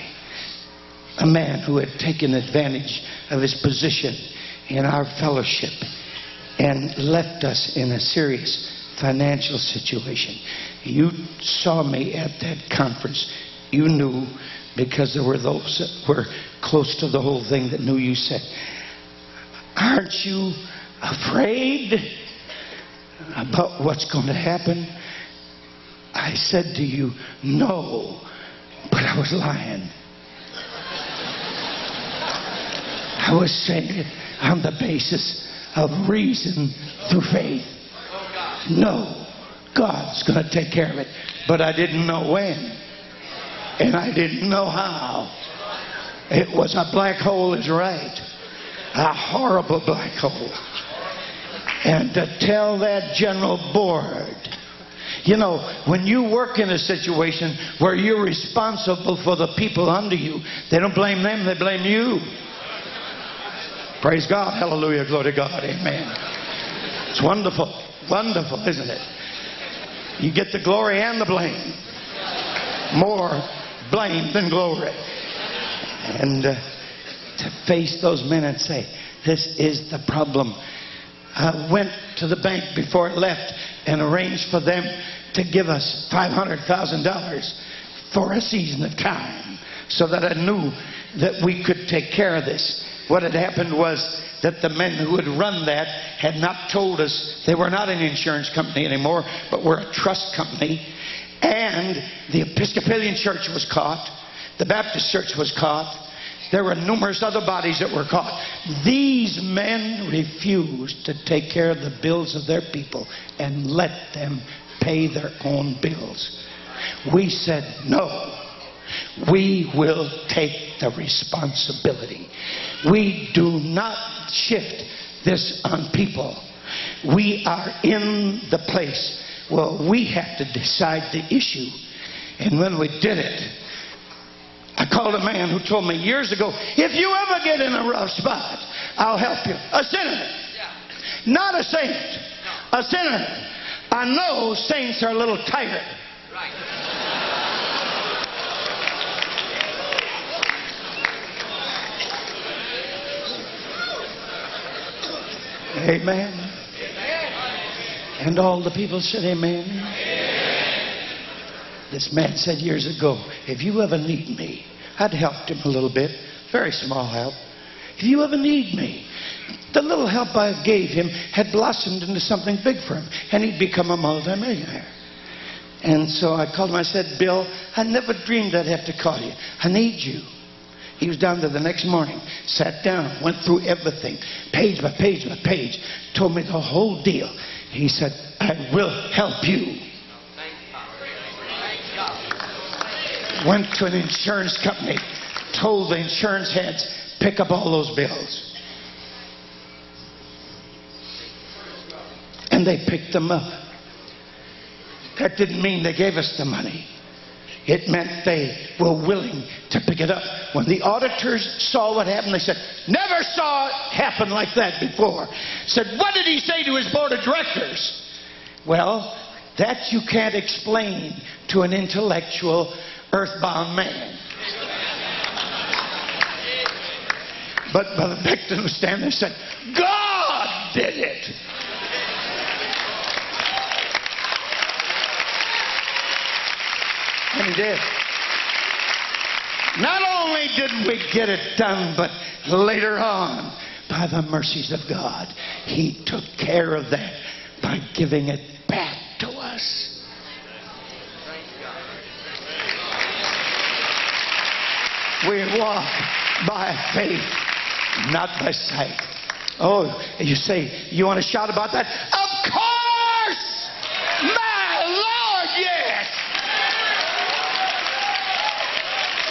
a man who had taken advantage of his position in our fellowship and left us in a serious financial situation. You saw me at that conference. You knew because there were those that were close to the whole thing that knew you said, Aren't you afraid about what's going to happen? I said to you, No, but I was lying. I was saying it on the basis of reason through faith. No, God's going to take care of it. But I didn't know when. And I didn't know how. It was a black hole, is right. A horrible black hole. And to tell that general board. You know, when you work in a situation where you're responsible for the people under you, they don't blame them, they blame you. Praise God. Hallelujah. Glory to God. Amen. It's wonderful. Wonderful, isn't it? You get the glory and the blame. More blame than glory. And uh, to face those men and say, This is the problem. I went to the bank before it left and arranged for them to give us $500,000 for a season of time so that I knew that we could take care of this. What had happened was that the men who had run that had not told us they were not an insurance company anymore, but were a trust company. And the Episcopalian Church was caught, the Baptist Church was caught, there were numerous other bodies that were caught. These men refused to take care of the bills of their people and let them pay their own bills. We said, no. We will take the responsibility. We do not shift this on people. We are in the place where we have to decide the issue. And when we did it, I called a man who told me years ago, if you ever get in a rough spot, I'll help you. A sinner. Not a saint. A sinner. I know saints are a little tired. Amen. And all the people said, Amen. This man said years ago, if you ever need me, I'd helped him a little bit, very small help. If you ever need me, the little help I gave him had blossomed into something big for him, and he'd become a multimillionaire. And so I called him. I said, Bill, I never dreamed I'd have to call you. I need you. He was down there the next morning, sat down, went through everything, page by page by page, told me the whole deal. He said, I will help you. Went to an insurance company, told the insurance heads, pick up all those bills. And they picked them up. That didn't mean they gave us the money. It meant they were willing to pick it up. When the auditors saw what happened, they said, Never saw it happen like that before. Said, What did he say to his board of directors? Well, that you can't explain to an intellectual, earthbound man. But Brother Beckton was standing there and said, God did it. And he did. Not only did we get it done, but later on, by the mercies of God, he took care of that by giving it back to us. We walk by faith, not by sight. Oh, you say, you want to shout about that? Of course! My Lord, yes!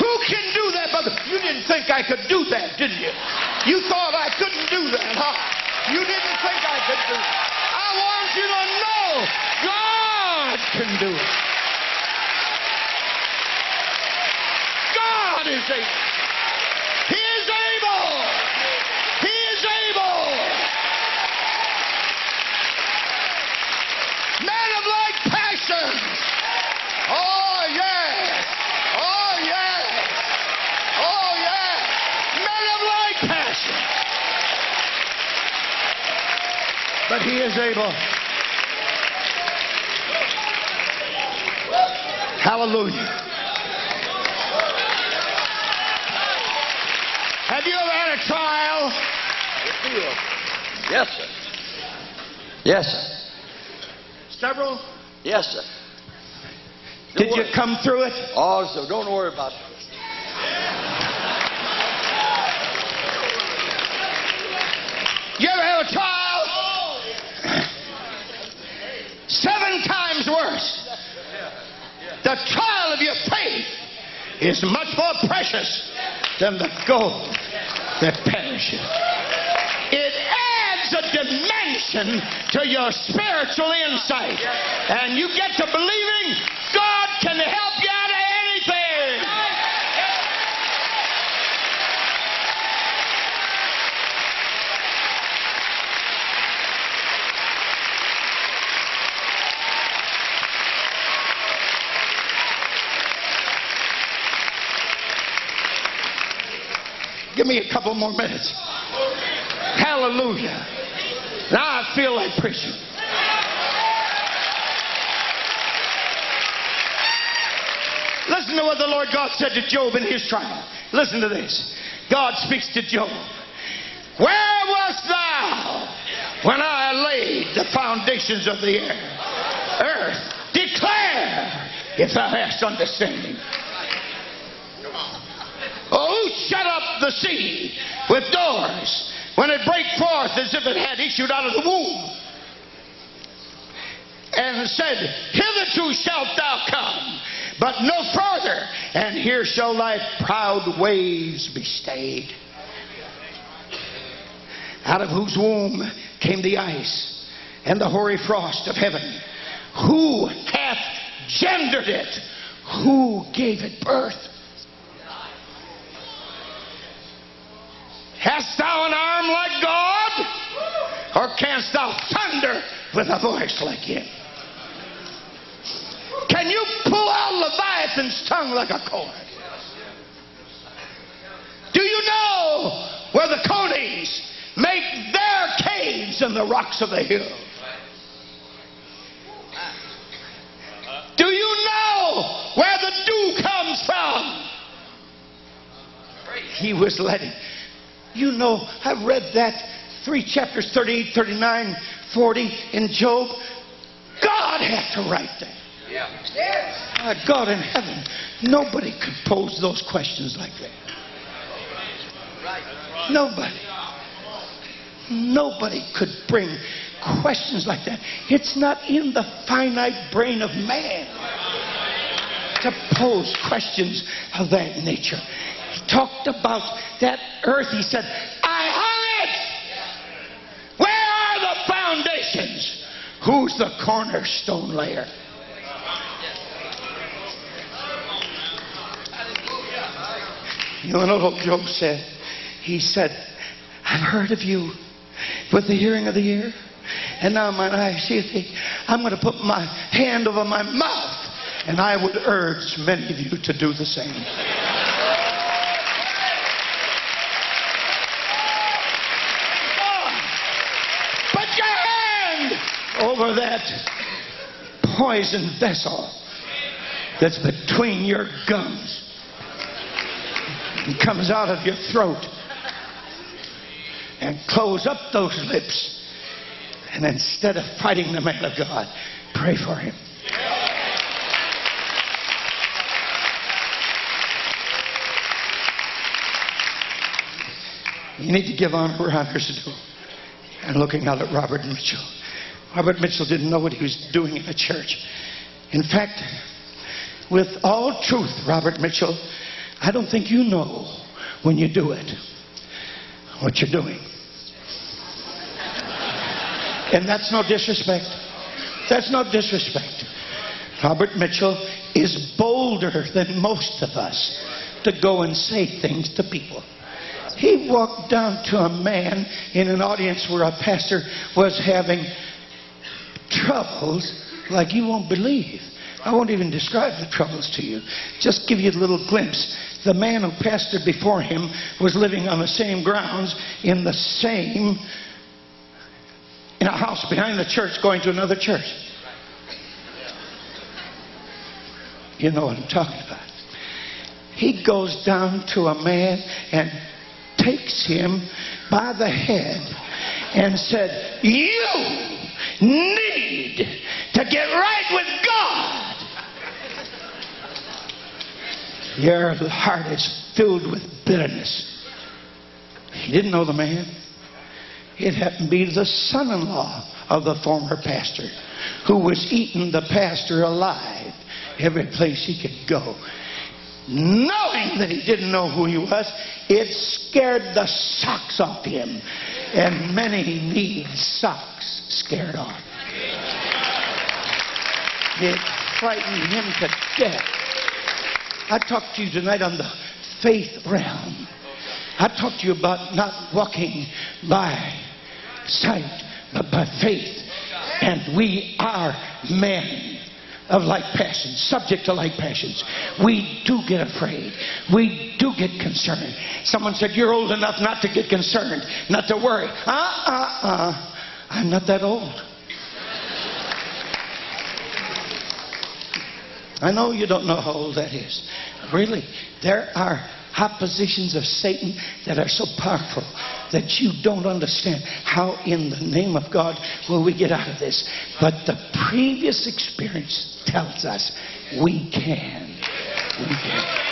Who can do that, brother? You didn't think I could do that, didn't you? You thought I couldn't do that, huh? You didn't think I could do it. I want you to know God can do it. God is able. He is able. He is able. Men of like passion. Oh, yes. Oh, yes. Oh, yes. Men of like passion. But he is able. Hallelujah. Have you ever had a trial? Yes, sir. Yes, sir. Several? Yes, sir. Did you come through it? Oh, so don't worry about it. You ever have a trial? Seven times worse. The trial of your faith is much more precious than the gold that perishes. It adds a dimension to your spiritual insight. And you get to believing God can help you out of anything. Give me a couple more minutes. Hallelujah. Now I feel like preaching. Listen to what the Lord God said to Job in his trial. Listen to this. God speaks to Job. Where wast thou when I laid the foundations of the earth? Earth, declare if thou hast understanding. Oh, the sea with doors when it break forth as if it had issued out of the womb. And said, Hitherto shalt thou come, but no further, and here shall thy proud waves be stayed. Out of whose womb came the ice and the hoary frost of heaven. Who hath gendered it? Who gave it birth? Hast thou an arm like God? Or canst thou thunder with a voice like him? Can you pull out Leviathan's tongue like a cord? Do you know where the conies make their caves in the rocks of the hill? Do you know where the dew comes from? He was letting. You know, I've read that three chapters 38, 39, 40 in Job. God had to write that. Yeah. Yes. My God in heaven, nobody could pose those questions like that. Nobody. Nobody could bring questions like that. It's not in the finite brain of man to pose questions of that nature. Talked about that earth. He said, I hung it. Where are the foundations? Who's the cornerstone layer? You know what Job said? He said, I've heard of you with the hearing of the ear, and now mine eye seeth thee. I'm going to put my hand over my mouth, and I would urge many of you to do the same. Put your hand over that poison vessel that's between your gums and comes out of your throat and close up those lips. And instead of fighting the man of God, pray for him. You need to give honor where honors due. And looking out at Robert Mitchell. Robert Mitchell didn't know what he was doing in the church. In fact, with all truth, Robert Mitchell, I don't think you know when you do it what you're doing. And that's no disrespect. That's no disrespect. Robert Mitchell is bolder than most of us to go and say things to people. He walked down to a man in an audience where a pastor was having troubles like you won't believe. I won't even describe the troubles to you. Just give you a little glimpse. The man who pastored before him was living on the same grounds in the same in a house behind the church going to another church. You know what I'm talking about. He goes down to a man and takes him by the head and said, You need to get right with God. Your heart is filled with bitterness. He didn't know the man. It happened to be the son in law of the former pastor who was eating the pastor alive every place he could go. Knowing that he didn't know who he was, it scared the socks off him. And many need socks scared off. It frightened him to death. I talked to you tonight on the faith realm. I talked to you about not walking by sight, but by faith. And we are men of like passions, subject to like passions. We do get afraid. We do get concerned. Someone said, You're old enough not to get concerned, not to worry. Uh uh uh. I'm not that old. I know you don't know how old that is. Really, there are oppositions of Satan that are so powerful that you don't understand how in the name of God will we get out of this. But the previous experience tells us we can. We can.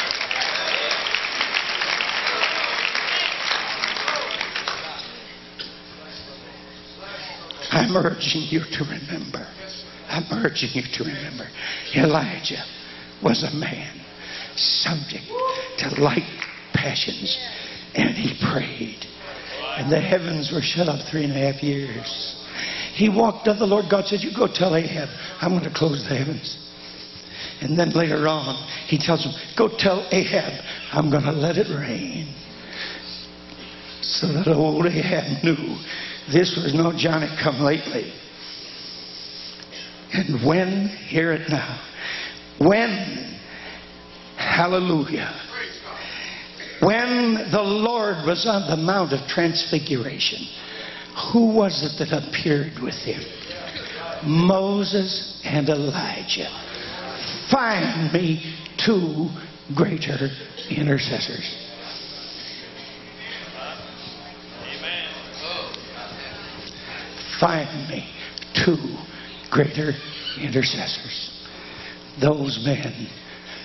I'm urging you to remember. I'm urging you to remember. Elijah was a man subject to like passions, and he prayed. And the heavens were shut up three and a half years. He walked up. The Lord God said, You go tell Ahab, I'm going to close the heavens. And then later on, he tells him, Go tell Ahab, I'm going to let it rain. So that old Ahab knew this was no Johnny come lately. And when, hear it now, when, hallelujah, when the Lord was on the Mount of Transfiguration, who was it that appeared with him? Moses and Elijah. Find me two greater intercessors. Find me two greater intercessors. Those men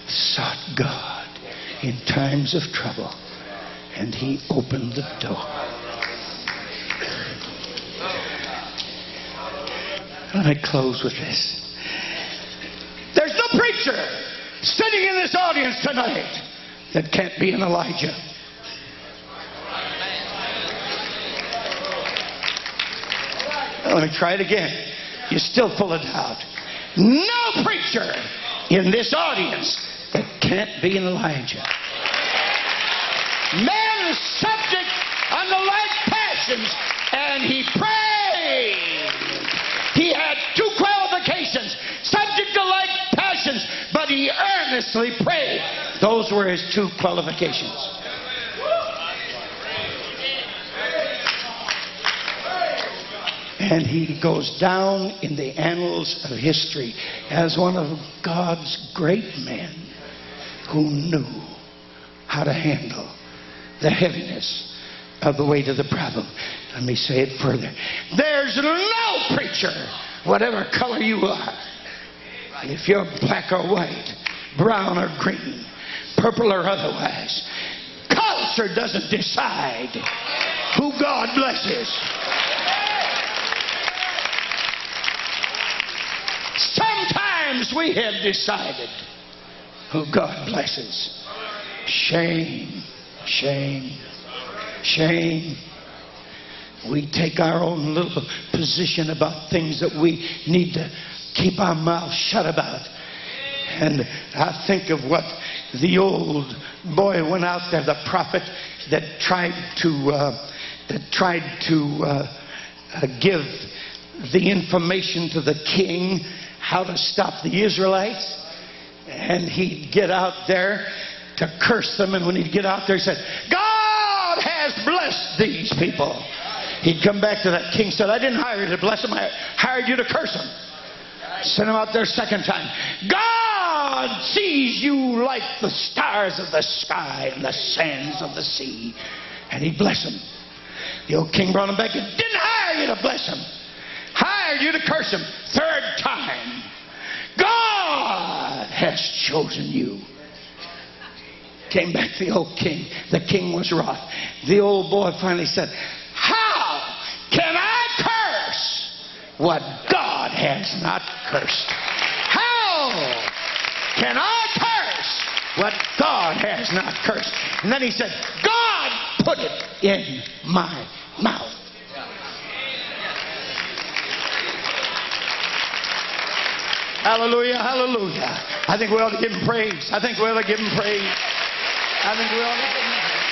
sought God in times of trouble, and He opened the door. Let me close with this. There's no preacher sitting in this audience tonight that can't be an Elijah. Let me try it again. You're still full of doubt. No preacher in this audience that can't be an Elijah. Man is subject unto like passions, and he prayed. He had two qualifications subject to like passions, but he earnestly prayed. Those were his two qualifications. And he goes down in the annals of history as one of God's great men who knew how to handle the heaviness of the weight of the problem. Let me say it further. There's no preacher, whatever color you are, if you're black or white, brown or green, purple or otherwise, culture doesn't decide who God blesses. Sometimes we have decided who God blesses. Shame, shame, shame. We take our own little position about things that we need to keep our mouth shut about. And I think of what the old boy went out there, the prophet that tried to uh, that tried to uh, uh, give the information to the king how to stop the Israelites. And he'd get out there to curse them. And when he'd get out there, he said, God has blessed these people. He'd come back to that king said, I didn't hire you to bless them, I hired you to curse them. Send him out there second time. God sees you like the stars of the sky and the sands of the sea. And he'd bless him. The old king brought him back and didn't hire you to bless him. Hired you to curse him. Third time. God has chosen you. Came back the old king. The king was wroth. The old boy finally said, How can I curse what God has not cursed? How can I curse what God has not cursed? And then he said, God put it in my mouth. Hallelujah, hallelujah. I think we ought to give him praise. I think we ought to give him praise. I think we ought to give him praise.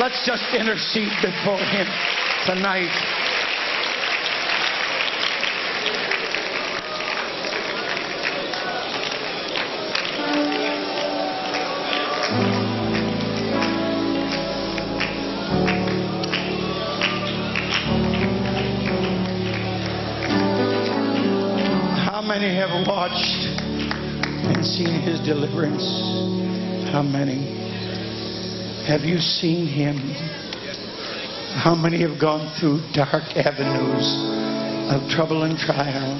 Let's just intercede before him tonight. Have watched and seen his deliverance? How many? Have you seen him? How many have gone through dark avenues of trouble and trial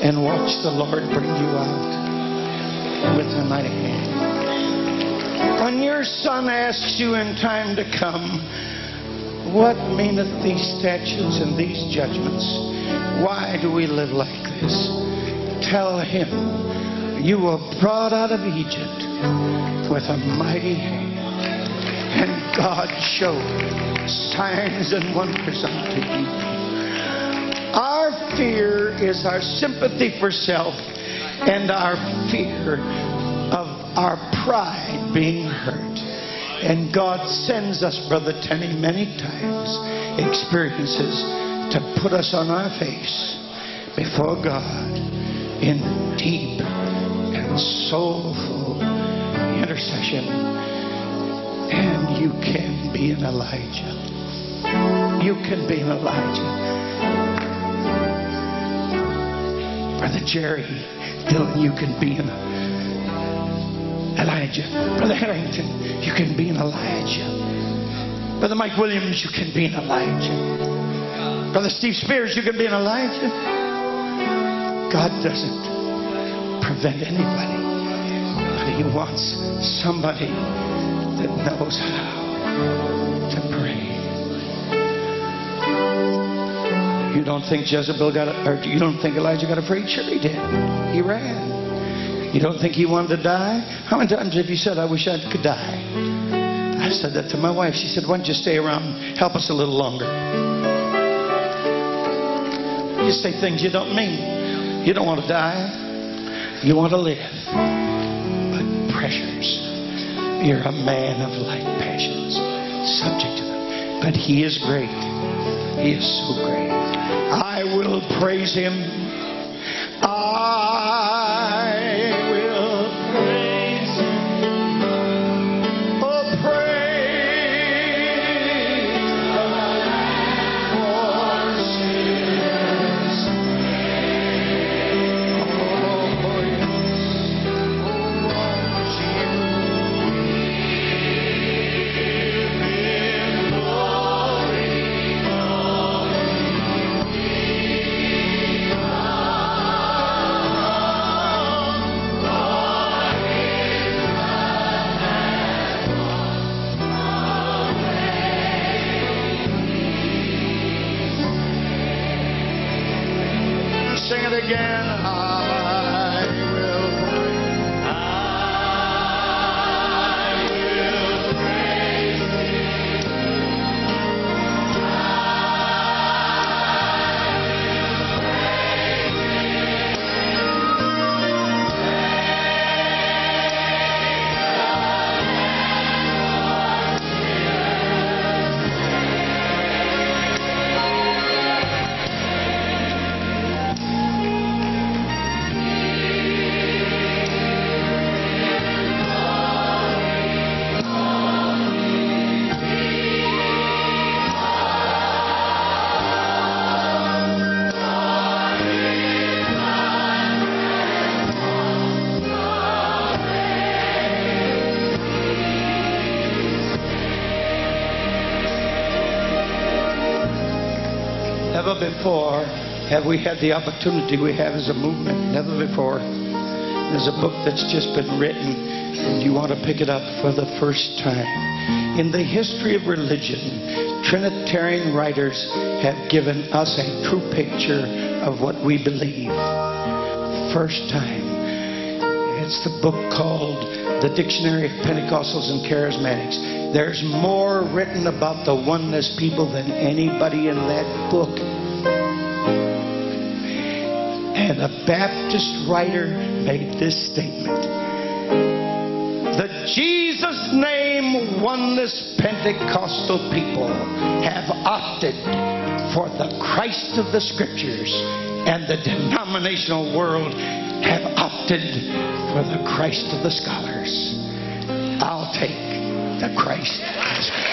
and watched the Lord bring you out with a mighty hand? When your son asks you in time to come, what meaneth these statutes and these judgments? Why do we live like this? Tell him, you were brought out of Egypt with a mighty hand, and God showed signs and wonders unto you. Our fear is our sympathy for self and our fear of our pride being hurt. And God sends us, Brother Tenney, many times experiences to put us on our face before God in deep and soulful intercession. And you can be an Elijah. You can be an Elijah. Brother Jerry Dillon, you can be an Elijah. Brother Harrington, you can be an Elijah. Brother Mike Williams, you can be an Elijah. Brother Steve Spears, you can be an Elijah. God doesn't prevent anybody, but He wants somebody that knows how to pray. You don't think Jezebel got, a, or you don't think Elijah got afraid? Sure, he did. He ran. You don't think he wanted to die? How many times have you said, I wish I could die? I said that to my wife. She said, Why don't you stay around? and Help us a little longer. You say things you don't mean. You don't want to die. You want to live. But pressures. You're a man of light passions. Subject to them. But he is great. He is so great. I will praise him. Before have we had the opportunity we have as a movement. Never before. There's a book that's just been written, and you want to pick it up for the first time. in the history of religion, Trinitarian writers have given us a true picture of what we believe. First time. It's the book called The Dictionary of Pentecostals and Charismatics. There's more written about the oneness people than anybody in that book. And a Baptist writer made this statement. The Jesus name oneness Pentecostal people have opted for the Christ of the Scriptures, and the denominational world have opted for the Christ of the scholars. I'll take the Christ of the Scriptures.